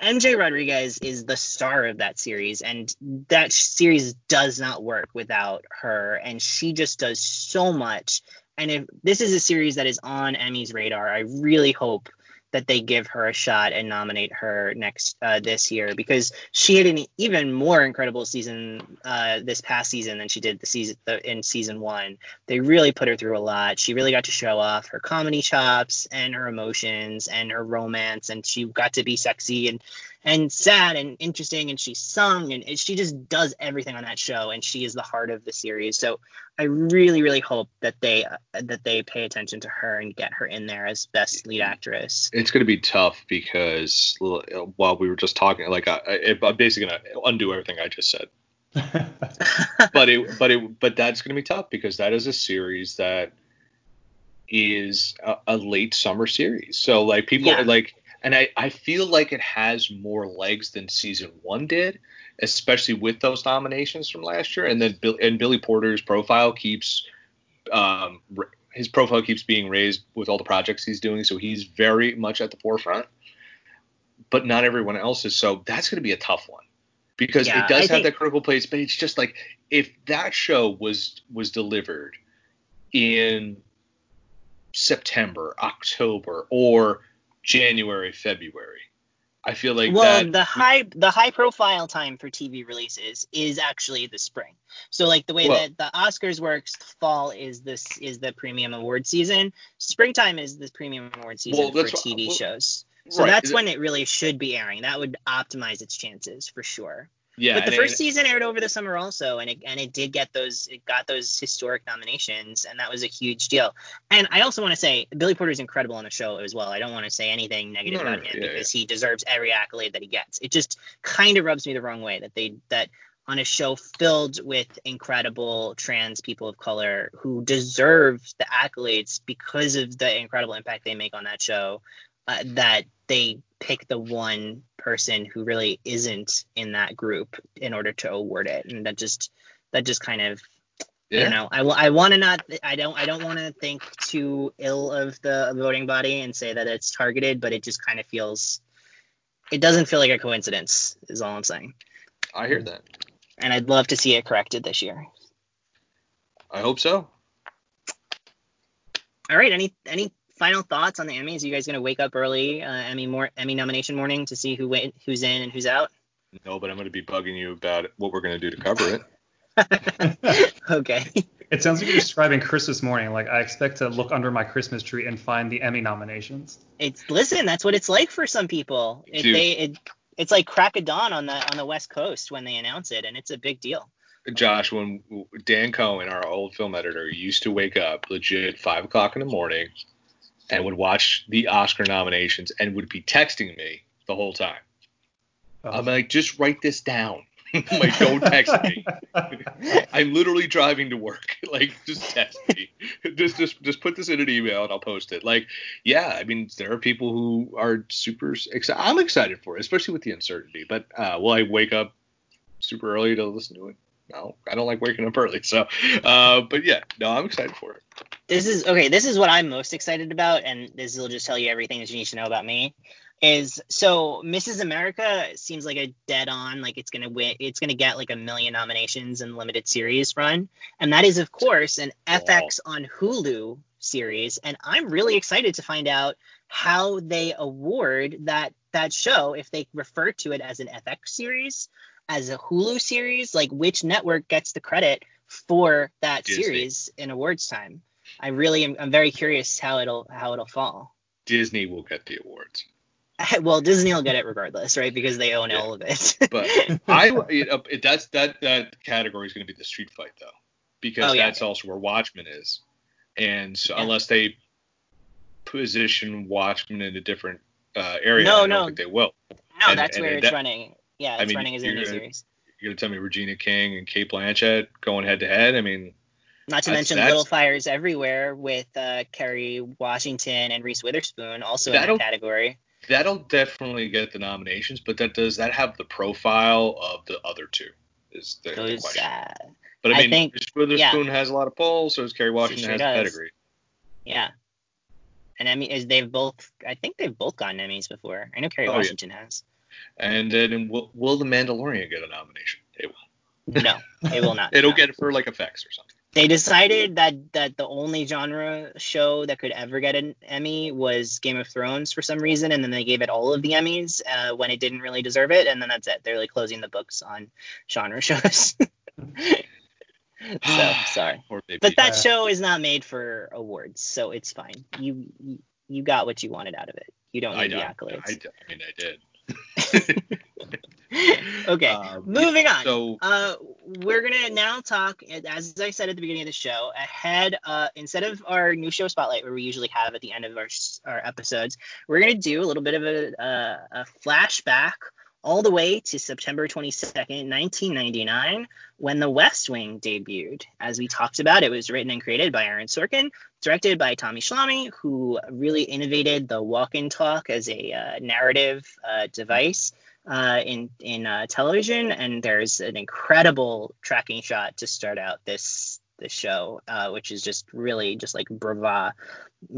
MJ Rodriguez is the star of that series, and that series does not work without her. And she just does so much. And if this is a series that is on Emmy's radar, I really hope that they give her a shot and nominate her next uh, this year because she had an even more incredible season uh, this past season than she did the season the, in season one. They really put her through a lot. She really got to show off her comedy chops and her emotions and her romance, and she got to be sexy and and sad and interesting and she sung and she just does everything on that show and she is the heart of the series. So i really really hope that they uh, that they pay attention to her and get her in there as best lead actress. It's going to be tough because while we were just talking like I, i'm basically going to undo everything i just said. But it but it but that's going to be tough because that is a series that is a, a late summer series. So like people yeah. like and I, I feel like it has more legs than season one did, especially with those nominations from last year. And then Bill, and Billy Porter's profile keeps um, his profile keeps being raised with all the projects he's doing, so he's very much at the forefront. But not everyone else is, so that's going to be a tough one because yeah, it does I have think... that critical place. But it's just like if that show was was delivered in September, October, or January, February. I feel like well, that, the high the high profile time for TV releases is actually the spring. So like the way well, that the Oscars works, fall is this is the premium award season. Springtime is the premium award season well, for TV well, shows. So right. that's when it really should be airing. That would optimize its chances for sure. Yeah, but the first it, season aired over the summer also, and it and it did get those it got those historic nominations, and that was a huge deal. And I also want to say Billy Porter is incredible on the show as well. I don't want to say anything negative no, about him yeah, because yeah. he deserves every accolade that he gets. It just kind of rubs me the wrong way that they that on a show filled with incredible trans people of color who deserve the accolades because of the incredible impact they make on that show uh, that they pick the one person who really isn't in that group in order to award it and that just that just kind of yeah. I don't know. I, I want to not. I don't. I don't want to think too ill of the voting body and say that it's targeted, but it just kind of feels. It doesn't feel like a coincidence. Is all I'm saying. I hear that. And I'd love to see it corrected this year. I hope so. All right. Any any final thoughts on the Emmys? Are you guys gonna wake up early uh, Emmy more Emmy nomination morning to see who went, who's in and who's out? No, but I'm gonna be bugging you about what we're gonna do to cover it. okay. It sounds like you're describing Christmas morning. Like I expect to look under my Christmas tree and find the Emmy nominations. It's listen, that's what it's like for some people. It, they, it, it's like crack of dawn on the on the West Coast when they announce it, and it's a big deal. Josh, when Dan Cohen, our old film editor, used to wake up legit five o'clock in the morning, and would watch the Oscar nominations and would be texting me the whole time. Oh. I'm like, just write this down. like, don't text me. I'm literally driving to work. Like, just text me. just, just, just put this in an email and I'll post it. Like, yeah, I mean, there are people who are super excited. I'm excited for it, especially with the uncertainty. But uh, will I wake up super early to listen to it? No, I don't like waking up early. So, uh, but yeah, no, I'm excited for it. This is okay. This is what I'm most excited about, and this will just tell you everything that you need to know about me. Is so Mrs. America seems like a dead on, like it's gonna win, it's gonna get like a million nominations in limited series run, and that is of course an FX on Hulu series, and I'm really excited to find out how they award that that show if they refer to it as an FX series as a Hulu series, like which network gets the credit for that Disney. series in awards time. I really am I'm very curious how it'll how it'll fall. Disney will get the awards. well, Disney will get it regardless, right? Because they own yeah. all of it. but I it, that's that that category is going to be the street fight though, because oh, yeah. that's also where Watchmen is, and so yeah. unless they position Watchmen in a different uh, area, no, I don't no. think they will. No, and, that's and, where and it's that, running. Yeah, it's I mean, running as a new series. You're gonna tell me Regina King and Cate Blanchett going head to head? I mean, not to mention Little Fires Everywhere with uh, Kerry Washington and Reese Witherspoon also in that category. That'll definitely get the nominations, but that does that have the profile of the other two? Is the, Those, the question. Uh, but I mean, I think, Reese Witherspoon yeah. has a lot of polls, so does Kerry Washington sure has does. pedigree. Yeah. And Emmy is they've both I think they've both gotten Emmys before. I know Kerry oh, Washington yeah. has. And then will, will the Mandalorian get a nomination? It will. No, it will not. It'll no. get it for like effects or something. They decided that that the only genre show that could ever get an Emmy was Game of Thrones for some reason, and then they gave it all of the Emmys uh, when it didn't really deserve it, and then that's it. They're like closing the books on genre shows. so sorry, baby. but that Yeah. show is not made for awards, so it's fine. You you, you got what you wanted out of it. You don't I, need the don't- accolades. I, d- I mean, I did. okay, Um, moving on. So Uh, we're gonna now talk, as I said at the beginning of the show, ahead. Uh, instead of our new show spotlight, where we usually have at the end of our our episodes, we're gonna do a little bit of a, a, a flashback all the way to September 22nd, 1999, when The West Wing debuted. As we talked about, it was written and created by Aaron Sorkin, directed by Tommy Schlamme, who really innovated the walk-in talk as a uh, narrative uh, device uh, in in uh, television, and there's an incredible tracking shot to start out this this show, uh, which is just really just like brava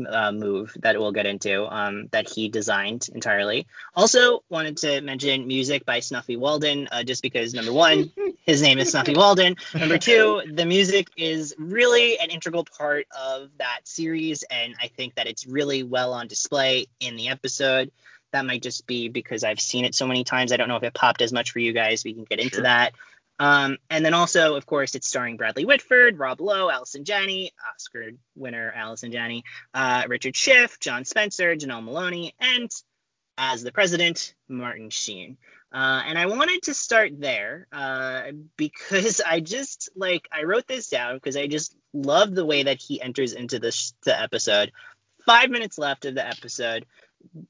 uh, move that we'll get into um, that he designed entirely. Also wanted to mention music by Snuffy Walden, uh, just because number one, his name is Snuffy Walden. Number two, the music is really an integral part of that series, and I think that it's really well on display in the episode. That might just be because I've seen it so many times. I don't know if it popped as much for you guys. We can get into Sure. that. Um, and then also, of course, it's starring Bradley Whitford, Rob Lowe, Allison Janney, Oscar winner Allison Janney, uh, Richard Schiff, John Spencer, Janel Moloney, and as the president, Martin Sheen. Uh, and I wanted to start there uh, because I just like I wrote this down because I just love the way that he enters into this the episode. Five minutes left of the episode.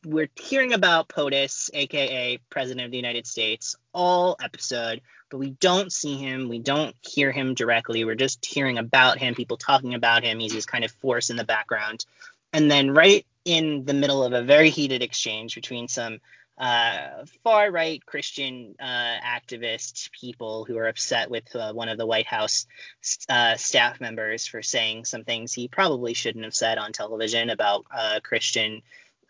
We're hearing about POTUS, aka President of the United States, all episode, but we don't see him. We don't hear him directly. We're just hearing about him, people talking about him. He's this kind of force in the background. And then, right in the middle of a very heated exchange between some uh, far right Christian uh, activist people who are upset with uh, one of the White House uh, staff members for saying some things he probably shouldn't have said on television about uh, Christian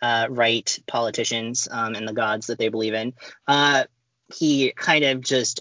uh, right politicians um, and the gods that they believe in. Uh, he kind of just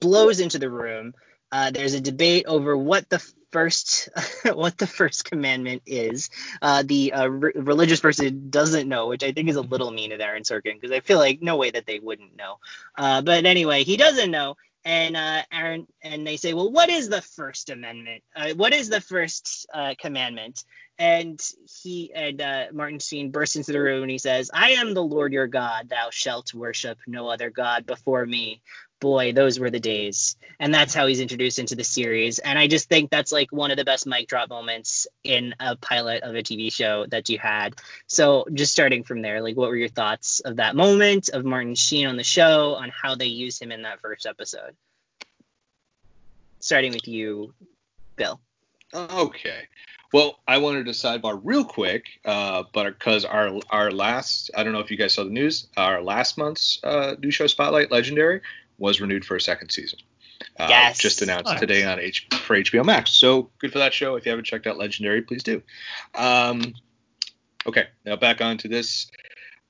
blows into the room. Uh, there's a debate over what the first what the first commandment is. Uh, the uh, re- religious person doesn't know, which I think is a little mean of Aaron Sorkin because I feel like no way that they wouldn't know. Uh, but anyway, he doesn't know, and uh, Aaron and they say, well, what is the first amendment? Uh, what is the first uh, commandment? And he and uh, Martin Sheen bursts into the room and he says, I am the Lord your God. Thou shalt worship no other God before me boy, those were the days. And that's how he's introduced into the series. And I just think that's like one of the best mic drop moments in a pilot of a TV show that you had. So just starting from there, like what were your thoughts of that moment of Martin Sheen on the show on how they used him in that first episode? Starting with you, Bill. Okay. Well, I wanted to sidebar real quick, uh, but because our our last, I don't know if you guys saw the news, our last month's uh, new show Spotlight Legendary was renewed for a second season. Uh, Yes. Just announced Nice. today on H for HBO Max. So good for that show. If you haven't checked out Legendary, please do. Um, okay, now back on to this.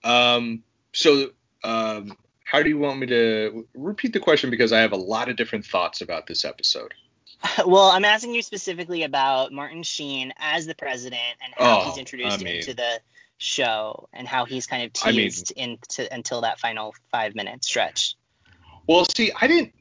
Um, so um, how do you want me to repeat the question because I have a lot of different thoughts about this episode. Well, I'm asking you specifically about Martin Sheen as the president and how Oh, he's introduced I mean- into the show and how he's kind of I mean- teased into until that final five minute stretch. Well, see, I didn't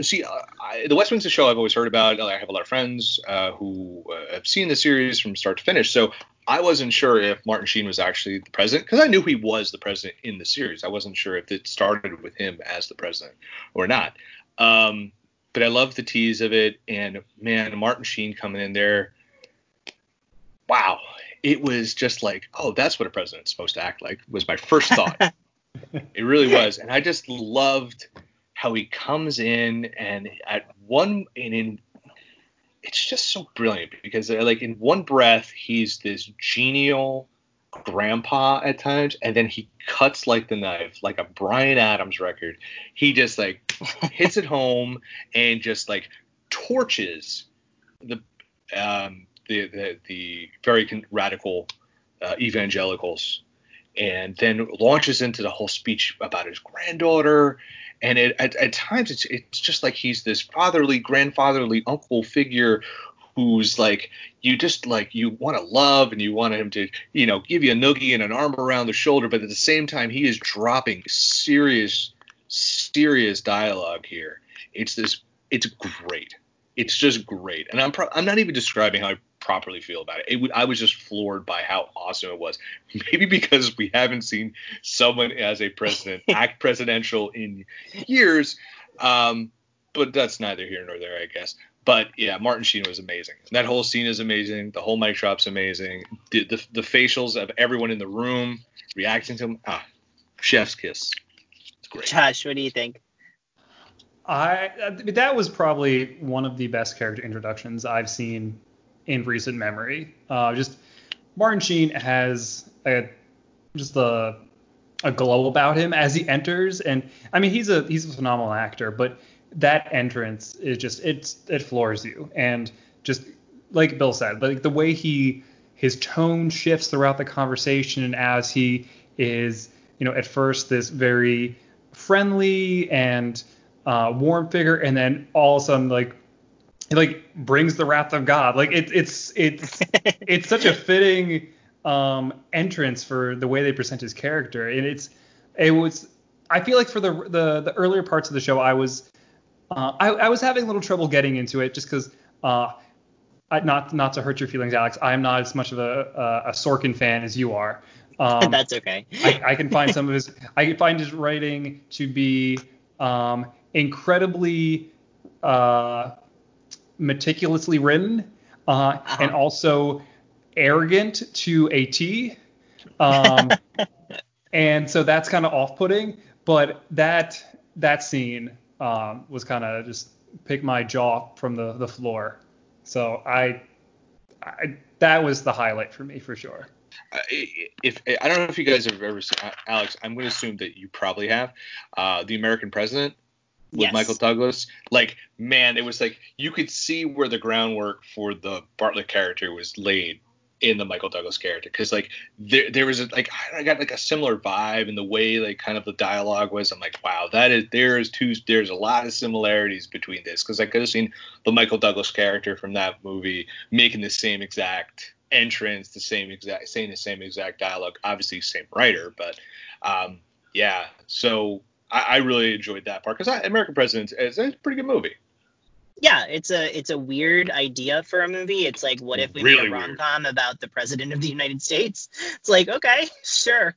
see uh, I, the West Wing's a show I've always heard about. I have a lot of friends uh, who uh, have seen the series from start to finish. So I wasn't sure if Martin Sheen was actually the president because I knew he was the president in the series. I wasn't sure if it started with him as the president or not. Um, but I love the tease of it, and man, Martin Sheen coming in there. Wow, it was just like, oh, that's what a president's supposed to act like. Was my first thought. it really was, and I just loved how he comes in and at one and in it's just so brilliant because uh, like in one breath he's this genial grandpa at times and then he cuts like the knife like a Bryan Adams record he just like hits it home and just like torches the um the the, the very radical uh, evangelicals and then launches into the whole speech about his granddaughter. And it, at, at times, it's it's just like he's this fatherly, grandfatherly uncle figure who's like you just like you want to love and you want him to you know give you a noogie and an arm around the shoulder but at the same time he is dropping serious serious dialogue here it's this it's great it's just great and i'm pro- i'm not even describing how i properly feel about it. it w- i was just floored by how awesome it was maybe because we haven't seen someone as a president act presidential in years um but that's neither here nor there i guess but yeah, Martin Sheen was amazing. That whole scene is amazing. The whole mic drop's amazing. The, the, the facials of everyone in the room reacting to him, ah, chef's kiss. It's great. Josh, what do you think? I that was probably one of the best character introductions I've seen in recent memory. Uh, just Martin Sheen has a just a a glow about him as he enters, and I mean he's a he's a phenomenal actor, but that entrance is just it's it floors you and just like Bill said, like the way he his tone shifts throughout the conversation as he is, you know, at first this very friendly and uh, warm figure, and then all of a sudden like he like brings the wrath of God. Like it, it's it's it's such a fitting um, entrance for the way they present his character, and it's it was I feel like for the the the earlier parts of the show I was uh, I, I, was having a little trouble getting into it just because, uh, not not to hurt your feelings, Alex. I'm not as much of a, a, a Sorkin fan as you are. Um, That's okay. I, I, can find some of his. I can find his writing to be um, incredibly uh, meticulously written uh, uh-huh. and also arrogant to a T. Um, and so that's kind of off-putting. But that that scene um, was kind of just pick my jaw from the, the floor. So I, I that was the highlight for me for sure. If I don't know if you guys have ever seen Alex, I'm going to assume that you probably have uh, the American President with yes. Michael Douglas. Like, man, it was like you could see where the groundwork for the Bartlet character was laid in the Michael Douglas character because like there there was a, like I got like a similar vibe in the way like kind of the dialogue was. I'm like, wow, that is there is two there's a lot of similarities between this because I could have seen the Michael Douglas character from that movie making the same exact entrance, the same exact saying the same exact dialogue. Obviously, same writer, but um, yeah. So I, I really enjoyed that part because American President is, is a pretty good movie yeah, it's a it's a weird idea for a movie. It's like, what if we really made a rom com about the president of the United States? It's like, okay, sure,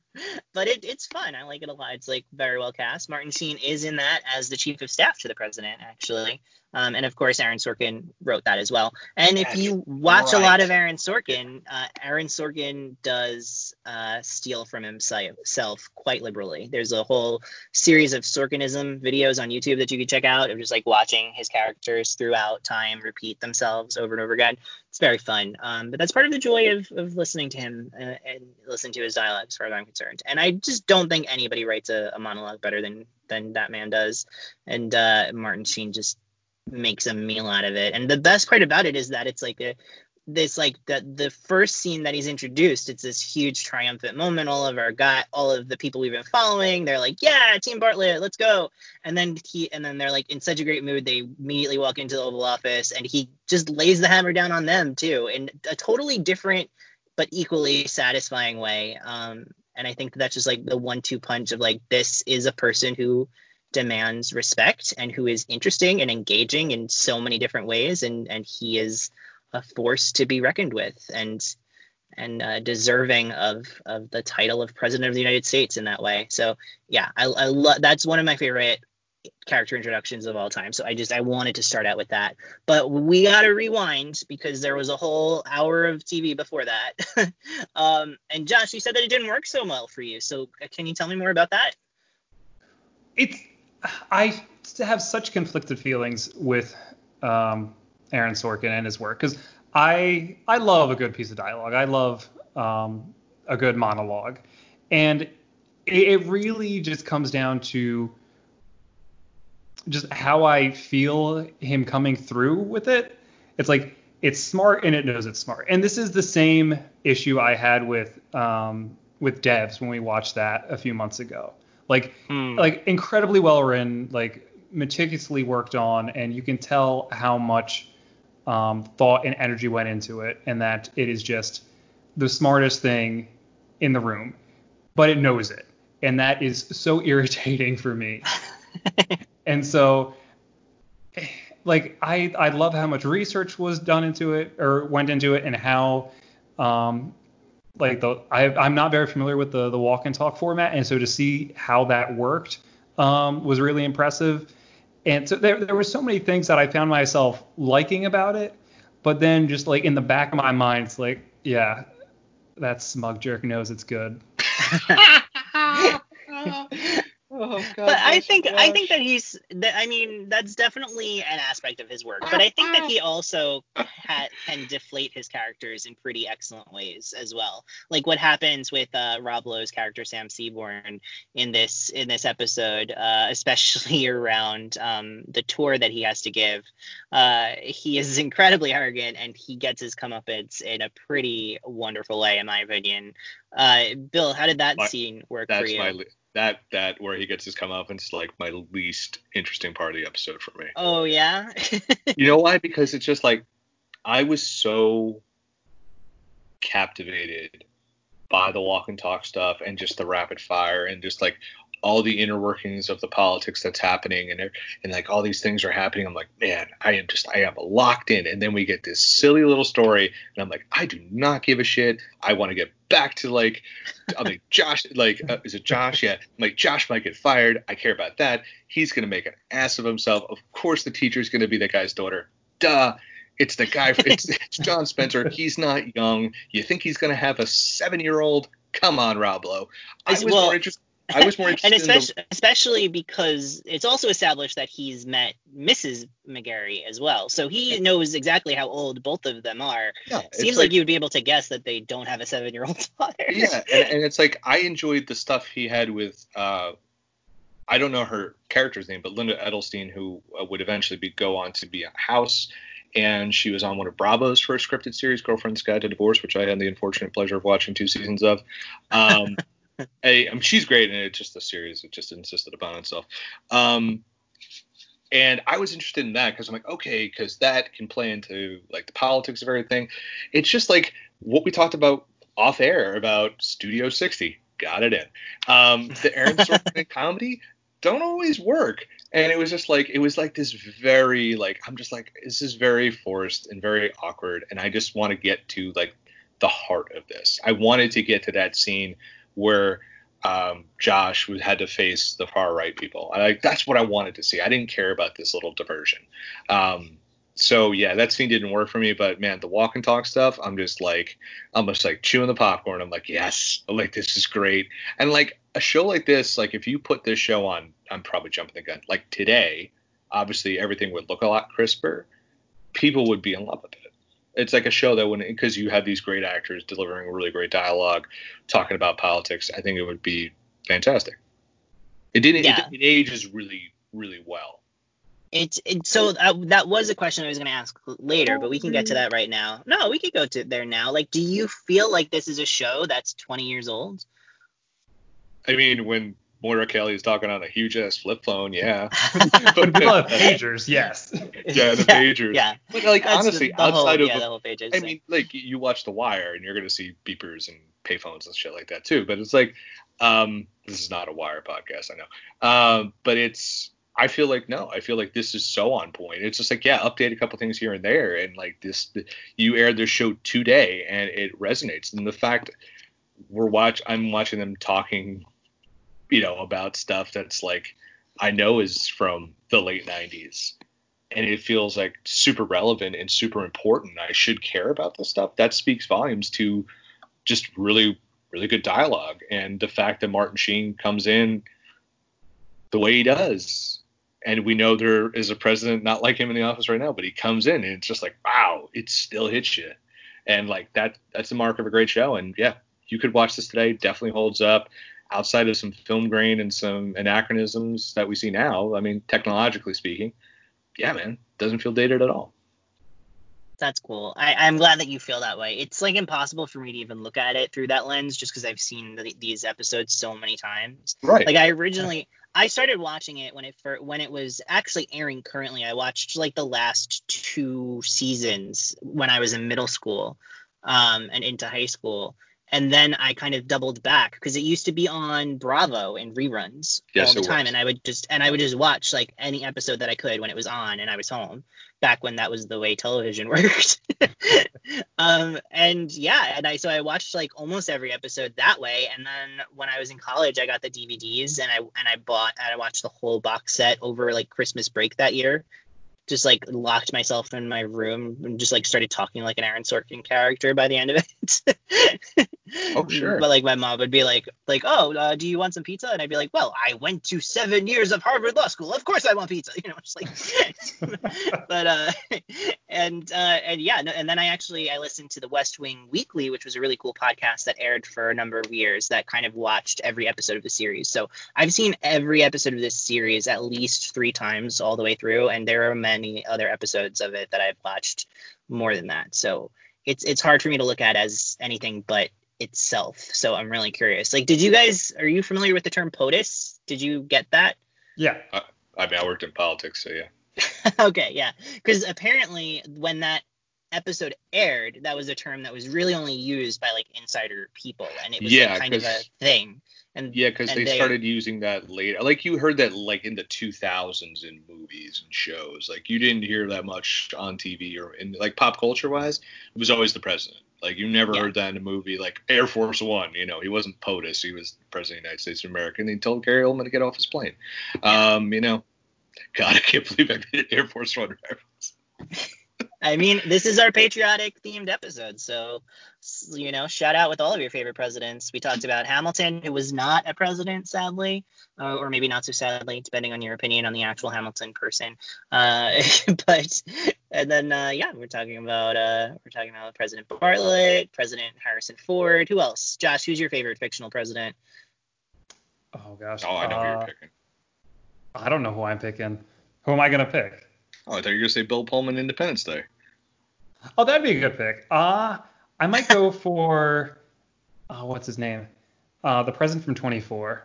but it, it's fun. I like it a lot. It's like very well cast. Martin Sheen is in that as the chief of staff to the president, actually. Um, and of course, Aaron Sorkin wrote that as well. And if you watch right. a lot of Aaron Sorkin, uh, Aaron Sorkin does uh, steal from himself quite liberally. There's a whole series of Sorkinism videos on YouTube that you can check out of just like watching his characters throughout time repeat themselves over and over again. It's very fun. Um, but that's part of the joy of, of listening to him uh, and listening to his dialogue, as far as I'm concerned. And I just don't think anybody writes a, a monologue better than than that man does. And uh, Martin Sheen just makes a meal out of it. And the best part about it is that it's like a this like the the first scene that he's introduced, it's this huge triumphant moment. All of our got all of the people we've been following, they're like, Yeah, Team Bartlet, let's go. And then he and then they're like in such a great mood, they immediately walk into the Oval Office and he just lays the hammer down on them too, in a totally different but equally satisfying way. Um, and I think that's just like the one two punch of like this is a person who demands respect and who is interesting and engaging in so many different ways and and he is a force to be reckoned with and and uh, deserving of of the title of president of the United States in that way. So yeah, I, I love that's one of my favorite character introductions of all time. So I just I wanted to start out with that. But we got to rewind because there was a whole hour of TV before that. um, and Josh, you said that it didn't work so well for you. So uh, can you tell me more about that? It's I have such conflicted feelings with um, Aaron Sorkin and his work because I I love a good piece of dialogue. I love um, a good monologue, and it, it really just comes down to just how I feel him coming through with it. It's like it's smart and it knows it's smart. And this is the same issue I had with um, with devs when we watched that a few months ago. Like Hmm. like incredibly well written, like meticulously worked on, and you can tell how much um, thought and energy went into it, and that it is just the smartest thing in the room, but it knows it, and that is so irritating for me. and so, like, I I love how much research was done into it or went into it, and how um, like the I, I'm not very familiar with the the walk and talk format, and so to see how that worked um, was really impressive. And so there there were so many things that I found myself liking about it, but then just like in the back of my mind, it's like, yeah, that smug jerk knows it's good. oh, God, but I think you, I think that he's that I mean that's definitely an aspect of his work, but I think that he also ha- can deflate his characters in pretty excellent ways as well. Like what happens with uh, Rob Lowe's character Sam Seaborn in this in this episode, uh, especially around um, the tour that he has to give. Uh, he is incredibly arrogant and he gets his comeuppance in a pretty wonderful way, in my opinion. Uh, Bill, how did that My- scene work for you? my le- that that where he gets his comeuppance like my least interesting part of the episode for me. Oh yeah. You know why? Because it's just like I was so captivated by the walk and talk stuff and just the rapid fire and just like all the inner workings of the politics that's happening and and like all these things are happening. I'm like, man, I am just I am locked in. And then we get this silly little story, and I'm like, I do not give a shit. I want to get back to like, I'm like Josh, like uh, is it Josh? Yeah, I'm like Josh might get fired. I care about that. He's gonna make an ass of himself. Of course, the teacher's gonna be the guy's daughter. Duh. It's the guy. It's, it's John Spencer. He's not young. You think he's gonna have a seven-year-old? Come on, Rob Lowe. I was well- more interested. I was more interested and in the especially, especially because it's also established that he's met Mrs. McGarry as well, so he knows exactly how old both of them are. Yeah, Seems like, you'd be able to guess that they don't have a seven-year-old daughter. yeah, and, and it's like I enjoyed the stuff he had with uh, I don't know her character's name, but Linda Edelstein, who uh, would eventually be go on to be a House, and she was on one of Bravo's first scripted series, Girlfriend's Guide to Divorce, which I had the unfortunate pleasure of watching two seasons of. Um, I, I mean, she's great, and it's just a series. It just insisted upon itself. Um, and I was interested in that because I'm like, okay, because that can play into like the politics of everything. It's just like what we talked about off air about Studio 60. Got it in. Um, the Aaron Sorkin comedy don't always work, and it was just like it was like this very like I'm just like this is very forced and very awkward, and I just want to get to like the heart of this. I wanted to get to that scene where um, Josh had to face the far right people. I, like that's what I wanted to see. I didn't care about this little diversion. Um, so yeah, that scene didn't work for me. But man, the walk and talk stuff, I'm just like, I'm just like chewing the popcorn. I'm like, yes, like this is great. And like a show like this, like if you put this show on, I'm probably jumping the gun. Like today, obviously everything would look a lot crisper. People would be in love with it. It's like a show that wouldn't because you have these great actors delivering really great dialogue, talking about politics. I think it would be fantastic. It didn't. Yeah. It, it ages really, really well. It's it, so uh, that was a question I was going to ask later, but we can get to that right now. No, we could go to there now. Like, do you feel like this is a show that's 20 years old? I mean, when Moira Kelly is talking on a huge ass flip phone, yeah. When people have pagers, yes. Yeah, the pagers. Yeah, But like That's honestly, the, the whole, outside of yeah, the whole pages. I mean, like you watch The Wire and you're gonna see beepers and payphones and shit like that too. But it's like, um, this is not a Wire podcast, I know. Um, but it's, I feel like no, I feel like this is so on point. It's just like, yeah, update a couple things here and there, and like this, you aired this show today and it resonates. And the fact we're watch, I'm watching them talking, you know, about stuff that's like, I know is from the late '90s and it feels like super relevant and super important. I should care about this stuff. That speaks volumes to just really, really good dialogue. And the fact that Martin Sheen comes in the way he does. And we know there is a president not like him in the office right now, but he comes in and it's just like, wow, it still hits you. And like that, that's the mark of a great show. And yeah, you could watch this today. Definitely holds up outside of some film grain and some anachronisms that we see now. I mean, technologically speaking, yeah, man, doesn't feel dated at all. That's cool. I, I'm glad that you feel that way. It's like impossible for me to even look at it through that lens, just because I've seen the, these episodes so many times. Right. Like I originally, I started watching it when it for when it was actually airing currently. I watched like the last two seasons when I was in middle school, um, and into high school, and then I kind of doubled back because it used to be on Bravo in reruns Yes, all the time, was. and I would just and I would just watch like any episode that I could when it was on and I was home back when that was the way television worked. um, and yeah, and I so I watched like almost every episode that way, and then when I was in college, I got the DVDs and I and I bought and I watched the whole box set over like Christmas break that year. Just like locked myself in my room and just like started talking like an Aaron Sorkin character by the end of it. Oh, sure. But like my mom would be like, like, oh, uh, do you want some pizza? And I'd be like, well, I went to seven years of Harvard Law School. Of course I want pizza. You know, just like. but uh, and uh, and yeah, no, and then I actually I listened to the West Wing Weekly, which was a really cool podcast that aired for a number of years that kind of watched every episode of the series. So I've seen every episode of this series at least three times all the way through, and there are many other episodes of it that I've watched more than that. So it's it's hard for me to look at as anything but itself. So I'm really curious. Like, did you guys are you familiar with the term POTUS? Did you get that? Yeah. I mean, I worked in politics, so yeah. okay, yeah. Because apparently, when that episode aired, that was a term that was really only used by like insider people, and it was Yeah, like, kind of a thing. And Yeah, because and they, started using that later. Like you heard that like in the 2000s in movies and shows. Like you didn't hear that much on TV or in like pop culture wise. It was always the president. Like you never Yeah. heard that in a movie like Air Force One. You know, he wasn't POTUS. He was president of the United States of America. And he told Gary Oldman to get off his plane. Um, you know, God, I can't believe I made an Air Force One reference. I mean, this is our patriotic themed episode, so you know, shout out with all of your favorite presidents. We talked about Hamilton, who was not a president, sadly, uh, or maybe not so sadly, depending on your opinion on the actual Hamilton person. Uh, but and then uh, yeah, we're talking about uh, we're talking about President Bartlet, President Harrison Ford. Who else? Josh, who's your favorite fictional president? Oh gosh. Oh, I know who Uh, you're picking. I don't know who I'm picking. Who am I gonna pick? Oh, I thought you were gonna say Bill Pullman, Independence Day. Oh, that'd be a good pick. Uh I might go for uh, what's his name? Uh, the president from 24.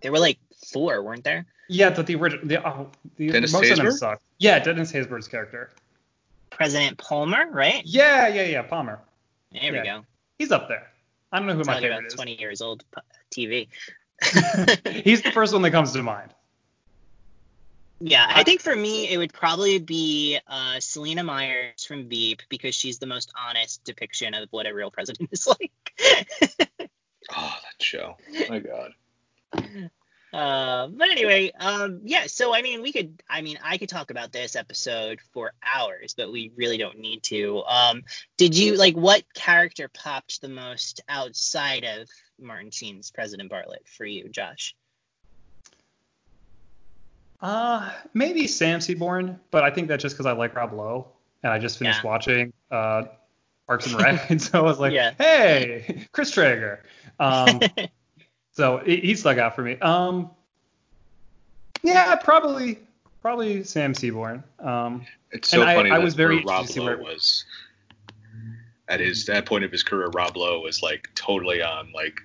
There were like four, weren't there? Yeah, the the original. The, oh, the Dennis most of them Haysbert? suck. Yeah, Dennis Haysbert's character. President Palmer, right? Yeah, yeah, yeah. Palmer. There we go. He's up there. I don't know who my favorite about is. 20 years old TV. He's the first one that comes to mind. Yeah, I think for me it would probably be uh, Selina Myers from Veep because she's the most honest depiction of what a real president is like. Oh, that show. My God. uh, but anyway, um, yeah. So I mean, we could. I mean, I could talk about this episode for hours, but we really don't need to. Um, did you like what character popped the most outside of Martin Sheen's President Bartlet for you, Josh? Uh, maybe Sam Seaborn, but I think that's just because I like Rob Lowe, and I just finished Yeah. watching uh, Parks and Rec, and so I was like, Yeah. hey, Chris Traeger. Um, so he, he stuck out for me. Um, yeah, probably, probably Sam Seaborn. Um, It's so And I- funny I that was very where Rob to see Lowe where- was at his that point of his career. Rob Lowe was like totally on like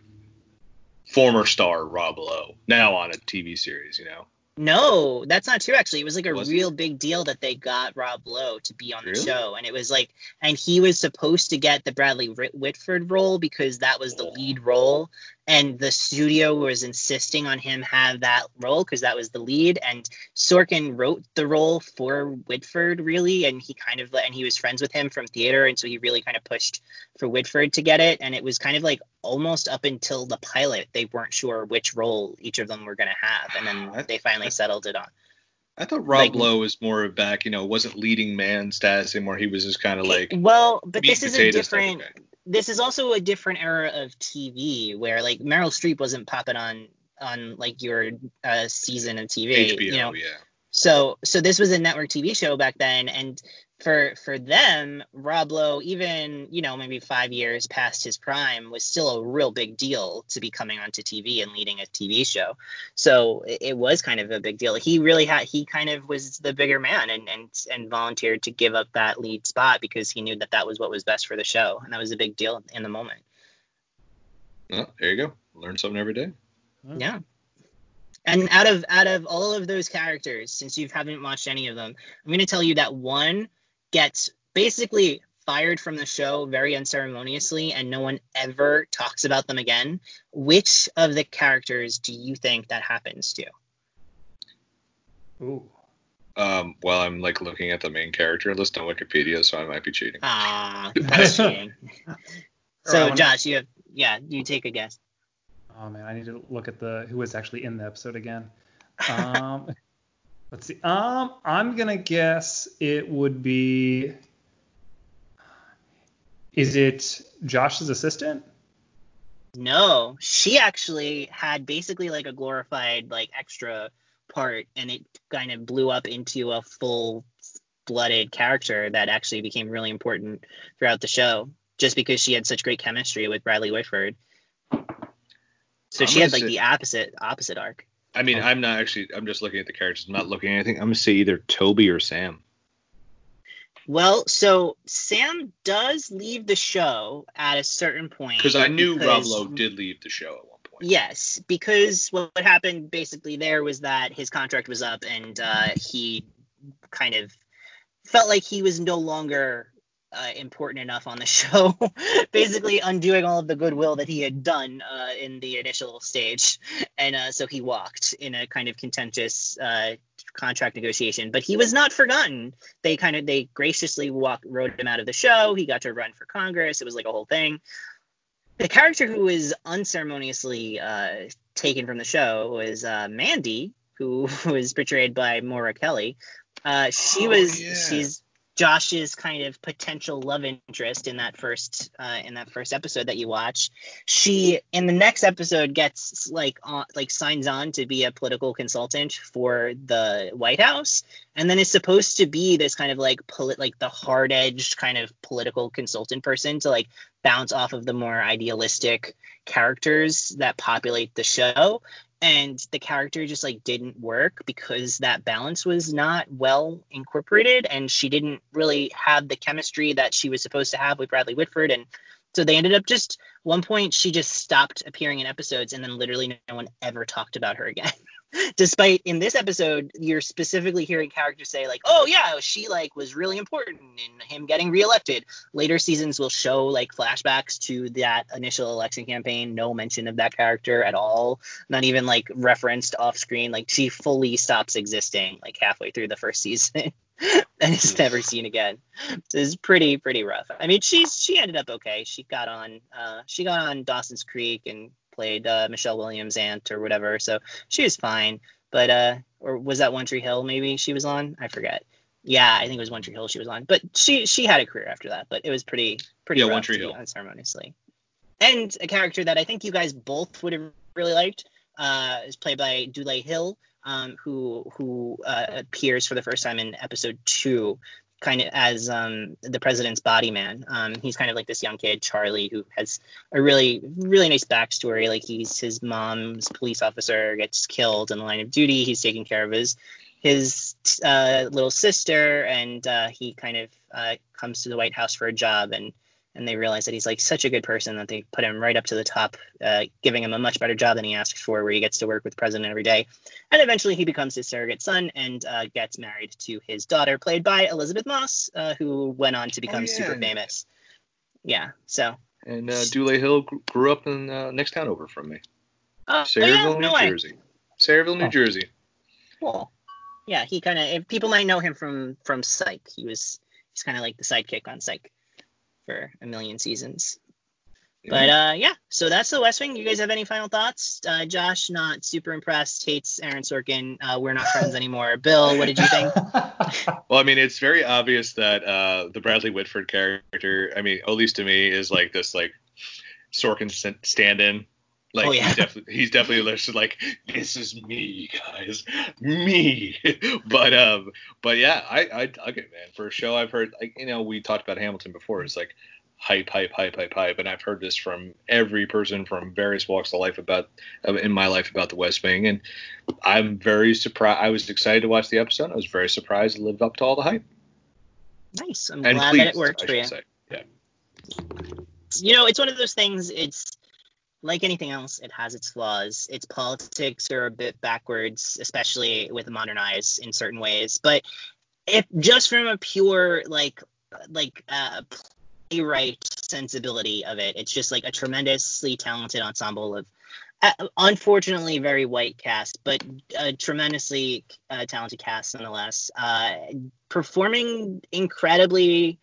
former star Rob Lowe now on a TV series. You know, No, that's not true. Actually, it was like a Was it? real big deal that they got Rob Lowe to be on the Really? show, and it was like, and he was supposed to get the Bradley Whitford role because that was the Oh. lead role, and the studio was insisting on him have that role because that was the lead, and Sorkin wrote the role for Whitford really, and he kind of and he was friends with him from theater, and so he really kind of pushed for Whitford to get it, and it was kind of like almost up until the pilot they weren't sure which role each of them were gonna have, and then they finally settled it on. I thought Rob Like- Lowe was more of back. You know, wasn't leading man status anymore. He was just kind of like well, but this is a potatoes type of different. This is also a different era of TV where like Meryl Streep wasn't popping on on like your uh, season of TV. HBO. you know, yeah. so so this was a network TV show back then, and for for them, Rob Lowe, even you know maybe five years past his prime, was still a real big deal to be coming onto TV and leading a TV show. So it, it was kind of a big deal. He really had he kind of was the bigger man and and and volunteered to give up that lead spot because he knew that that was what was best for the show, and that was a big deal in the moment. Oh, there you go. Learn something every day. Yeah. And out of out of all of those characters, since you haven't watched any of them, I'm going to tell you that one gets basically fired from the show very unceremoniously and no one ever talks about them again. Which of the characters do you think that happens to? Ooh. Um, well, I'm like looking at the main character list on Wikipedia, so I might be cheating. Ah, that's cheating. so, Josh, you have yeah, you take a guess. Oh man, I need to look at the who was actually in the episode again. Um, let's see. Um, I'm gonna guess it would be. Is it Josh's assistant? No, she actually had basically like a glorified like extra part, and it kind of blew up into a full blooded character that actually became really important throughout the show just because she had such great chemistry with Bradley Whitford. So I'm she had like say- the opposite opposite arc. I mean, I'm not actually. I'm just looking at the characters. I'm not looking at anything. I'm gonna say either Toby or Sam. Well, so Sam does leave the show at a certain point. Because I knew Rob Lowe did leave the show at one point. Yes, because what what happened basically there was that his contract was up and uh, he kind of felt like he was no longer uh, important enough on the show, basically undoing all of the goodwill that he had done uh, in the initial stage, and uh, so he walked in a kind of contentious uh, contract negotiation. But he was not forgotten. They kind of they graciously walked wrote him out of the show. He got to run for Congress. It was like a whole thing the character who was unceremoniously uh, taken from the show was uh, Mandy, who was portrayed by Moira Kelly. Uh, she Oh, was yeah. she's Josh's kind of potential love interest in that first uh, in that first episode that you watch. She in the next episode gets like on, like signs on to be a political consultant for the White House, and then is supposed to be this kind of like polit like the hard edged kind of political consultant person to like bounce off of the more idealistic characters that populate the show and the character just like didn't work because that balance was not well incorporated and she didn't really have the chemistry that she was supposed to have with Bradley Whitford and so they ended up just one point she just stopped appearing in episodes and then literally no one ever talked about her again despite in this episode you're specifically hearing characters say like oh yeah she like was really important in him getting reelected. Later seasons will show like flashbacks to that initial election campaign. No mention of that character at all. Not even like referenced off screen. Like she fully stops existing like halfway through the first season and is never seen again. So it's pretty pretty rough. I mean she's she ended up okay. She got on uh she got on dawson's creek and played uh, michelle williams aunt or whatever so she was fine. But uh or was that one tree hill maybe she was on? I forget. Yeah i think it was one tree hill she was on. But she she had a career after that but it was pretty pretty Yeah, rough One Tree Hill. unceremoniously and a character that i think you guys both would have really liked uh is played by Dulé hill um who who uh, appears for the first time in episode two kind of as um, the president's body man. Um, he's kind of like this young kid, Charlie, who has a really, really nice backstory. Like he's his mom's police officer gets killed in the line of duty. He's taking care of his his uh, little sister, and uh, he kind of uh, comes to the White House for a job, and and they realize that he's like such a good person that they put him right up to the top, uh, giving him a much better job than he asked for, where he gets to work with the president every day. And eventually he becomes his surrogate son and uh, gets married to his daughter, played by Elisabeth Moss, uh, who went on to become yeah. super famous. Yeah. So. And uh, Dulé Hill grew up in uh, next town over from me, Uh, Sayreville, oh, yeah, no New way. Jersey. Sayreville, New Oh. Jersey. Cool. Yeah, he kind of. People might know him from from Psych. He was he's kind of like the sidekick on Psych for a million seasons. But uh, yeah, so that's the West Wing. You guys have any final thoughts? Uh, Josh, not super impressed. Hates Aaron Sorkin. Uh, we're not friends anymore. Bill, what did you think? Well, I mean, it's very obvious that uh, the Bradley Whitford character, I mean, at least to me, is like this like Sorkin stand-in. Like Oh, yeah. he's definitely he's definitely listed like this is me guys, me. but um, but yeah, I I dug it, man. For a show I've heard, like you know, we talked about Hamilton before. It's like hype, hype, hype, hype, hype, and I've heard this from every person from various walks of life about in my life about the West Wing, and I'm very surprised. I was excited to watch the episode. I was very surprised it lived up to all the hype. Nice. I'm And glad pleased, that it worked for you. say. Yeah. you know, it's one of those things. It's like anything else. It has its flaws. Its politics are a bit backwards, especially with modern eyes in certain ways. But if just from a pure like like uh, playwright sensibility of it, it's just like a tremendously talented ensemble of. Uh, unfortunately, very white cast, but a tremendously uh, talented cast nonetheless. Uh, performing incredibly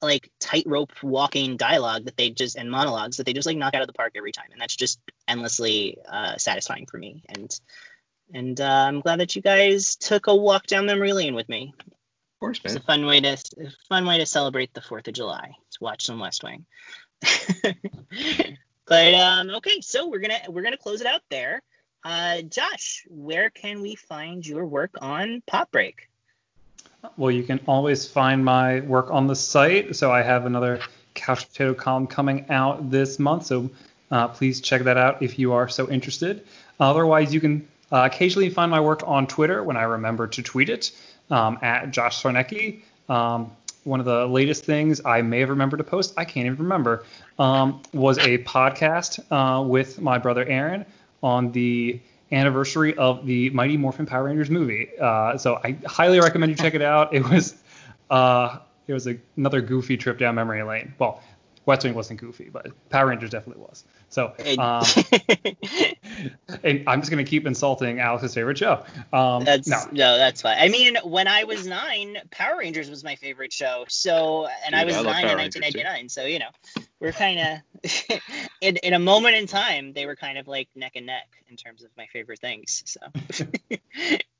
like tightrope walking dialogue that they just and monologues that they just like knock out of the park every time, and that's just endlessly uh, satisfying for me. And and uh, I'm glad that you guys took a walk down memory lane with me. Of course, man. It's a fun way to a fun way to celebrate the Fourth of July. To watch some West Wing. but um, okay, so we're gonna we're gonna close it out there. Uh, Josh, where can we find your work on Pop Break? Well, you can always find my work on the site. So I have another Couch Potato column coming out this month. So uh, please check that out if you are so interested. Otherwise, you can uh, occasionally find my work on Twitter when I remember to tweet it um, at Josh Sarnecki. Um, one of the latest things I may have remembered to post, I can't even remember, um, was a podcast uh, with my brother Aaron on the anniversary of the Mighty Morphin Power Rangers movie. Uh, so I highly recommend you check it out. It was uh, it was a, another goofy trip down memory lane. Well, West Wing wasn't goofy, but Power Rangers definitely was. So um, and I'm just gonna keep insulting Alex's favorite show. Um, That's no, no. that's fine. I mean, when I was nine, Power Rangers was my favorite show. So, and I was I love nine in Power Rangers, too. 1999. So, you know, we're kind of in in a moment in time, they were kind of like neck and neck in terms of my favorite things. So,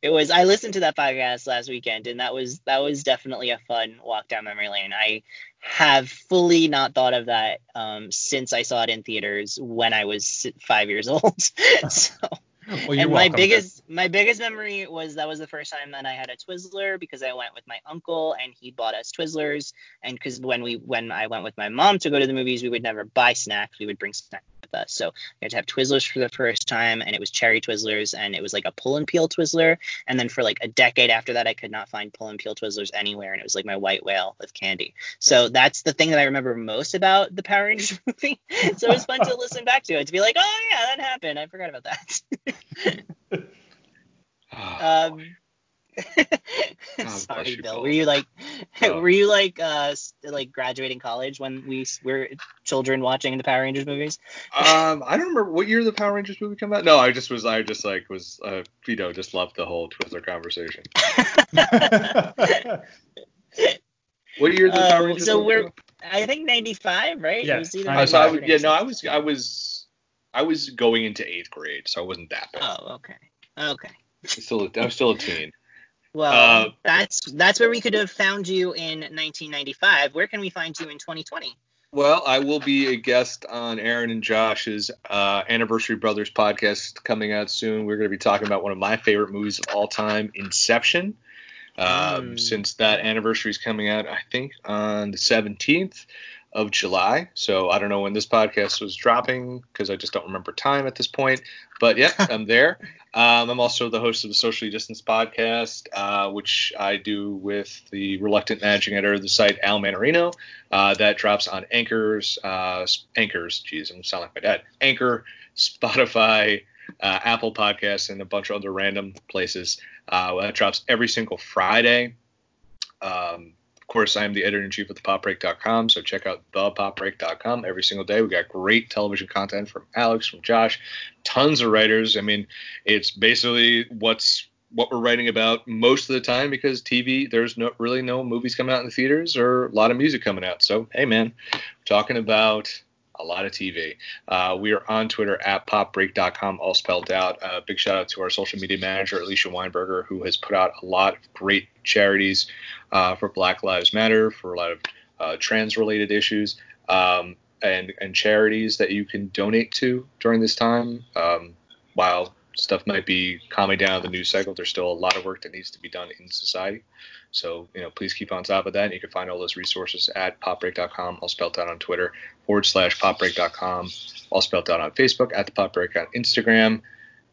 it was. I listened to that podcast last weekend, and that was that was definitely a fun walk down memory lane. I have fully not thought of that um, since I saw it in theaters when I was five years old. so well, and my welcome. biggest my biggest memory was that was the first time that I had a Twizzler because I went with my uncle and he bought us Twizzlers. And because when we when I went with my mom to go to the movies we would never buy snacks. We would bring snacks with us. So we had to have Twizzlers for the first time and it was cherry Twizzlers and it was like a pull and peel Twizzler. And then for like a decade after that I could not find pull and peel Twizzlers anywhere and it was like my white whale with candy. So that's the thing that I remember most about the Power Rangers movie. So it was fun to listen back to it to be like oh yeah that happened. I forgot about that. Um, sorry, you, Bill. Bill. Were you like, Oh. were you like, uh, like graduating college when we were children watching the Power Rangers movies? um, I don't remember what year the Power Rangers movie came out. No, I just was, I just like was, uh, you know, just loved the whole Twizzler conversation. What year did the Power Uh, Rangers so movie we're, come I think '95, right? Yeah, it was either out? Uh, so I was, 95 or yeah, no, I was, I was, I was going into eighth grade, so I wasn't that bad. Oh, okay, okay. I was still, I was still a teen. Well, Uh, that's that's where we could have found you in 1995. Where can we find you in 2020? Well, I will be a guest on Aaron and Josh's uh, Anniversary Brothers podcast coming out soon. We're going to be talking about one of my favorite movies of all time, Inception. Um, Mm. Since that anniversary is coming out, I think on the 17th of July. So I don't know when this podcast was dropping because I just don't remember time at this point. But yeah, I'm there. Um, I'm also the host of the Socially Distanced podcast, uh, which I do with the reluctant managing editor of the site, Al Manarino. Uh, that drops on Anchors, uh, Anchors, geez, I'm sound like my dad. Anchor, Spotify, uh, Apple Podcasts, and a bunch of other random places. Uh, that drops every single Friday. Um, course, I'm the editor in chief of thepopbreak.com, so check out thepopbreak.com every single day. We got great television content from Alex, from Josh, tons of writers. I mean, it's basically what's what we're writing about most of the time because TV, there's no really no movies coming out in the theaters or a lot of music coming out. So, hey, man, talking about a lot of TV. Uh, we are on Twitter at popbreak.com, all spelled out. Uh, big shout out to our social media manager, Alicia Weinberger, who has put out a lot of great charities uh, for Black Lives Matter, for a lot of uh, trans related issues. Um, and, and charities that you can donate to during this time. Um, while stuff might be calming down the news cycle, there's still a lot of work that needs to be done in society. So, you know, please keep on top of that. And you can find all those resources at popbreak.com, all spelled out on Twitter, forward slash popbreak.com, all spelled out on Facebook, at the popbreak on Instagram.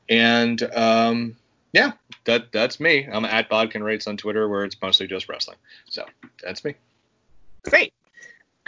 And um, yeah, that that's me. I'm at Bodkin Rates on Twitter, where it's mostly just wrestling. So that's me. Great.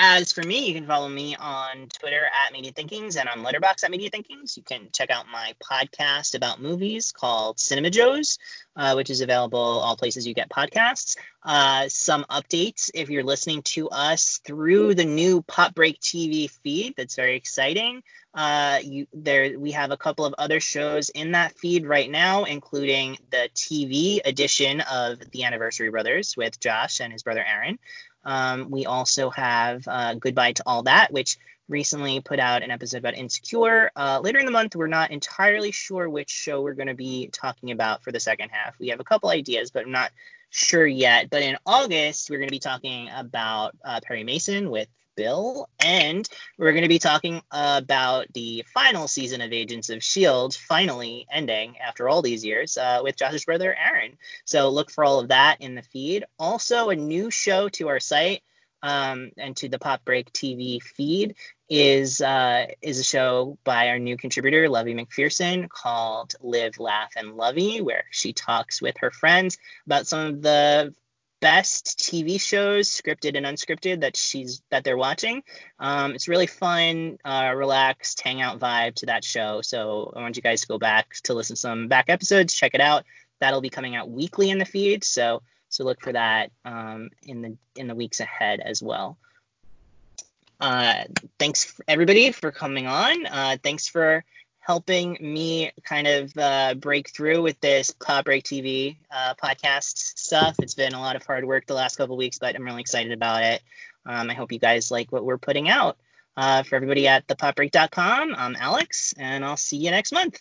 As for me, you can follow me on Twitter at Media Thinkings and on Letterboxd at Media Thinkings. You can check out my podcast about movies called Cinema Joes, uh, which is available all places you get podcasts. Uh, some updates if you're listening to us through the new Pop Break TV feed. That's very exciting. Uh, you there we have a couple of other shows in that feed right now, including the TV edition of The Anniversary Brothers with Josh and his brother Aaron. Um, we also have uh, Goodbye to All That, which recently put out an episode about Insecure. Uh, later in the month, we're not entirely sure which show we're going to be talking about for the second half. We have a couple ideas, but I'm not sure yet. But in August, we're going to be talking about uh, Perry Mason with Bill, and we're going to be talking about the final season of Agents of S.H.I.E.L.D. finally ending after all these years uh, with Josh's brother Aaron. So look for all of that in the feed. Also, a new show to our site um, and to the Pop Break TV feed is uh, is a show by our new contributor Lovey McPherson called Live, Laugh, and Lovey, where she talks with her friends about some of the best TV shows, scripted and unscripted, that she's that they're watching. Um, it's really fun, uh, relaxed, hangout vibe to that show. So I want you guys to go back to listen to some back episodes, check it out. That'll be coming out weekly in the feed. So so look for that um, in the in the weeks ahead as well. Uh, thanks everybody for coming on. Uh, thanks for helping me kind of uh, break through with this Pop Break TV uh, podcast stuff. It's been a lot of hard work the last couple weeks, but I'm really excited about it. Um, I hope you guys like what we're putting out. Uh, for everybody at thepopbreak.com, I'm Alex, and I'll see you next month.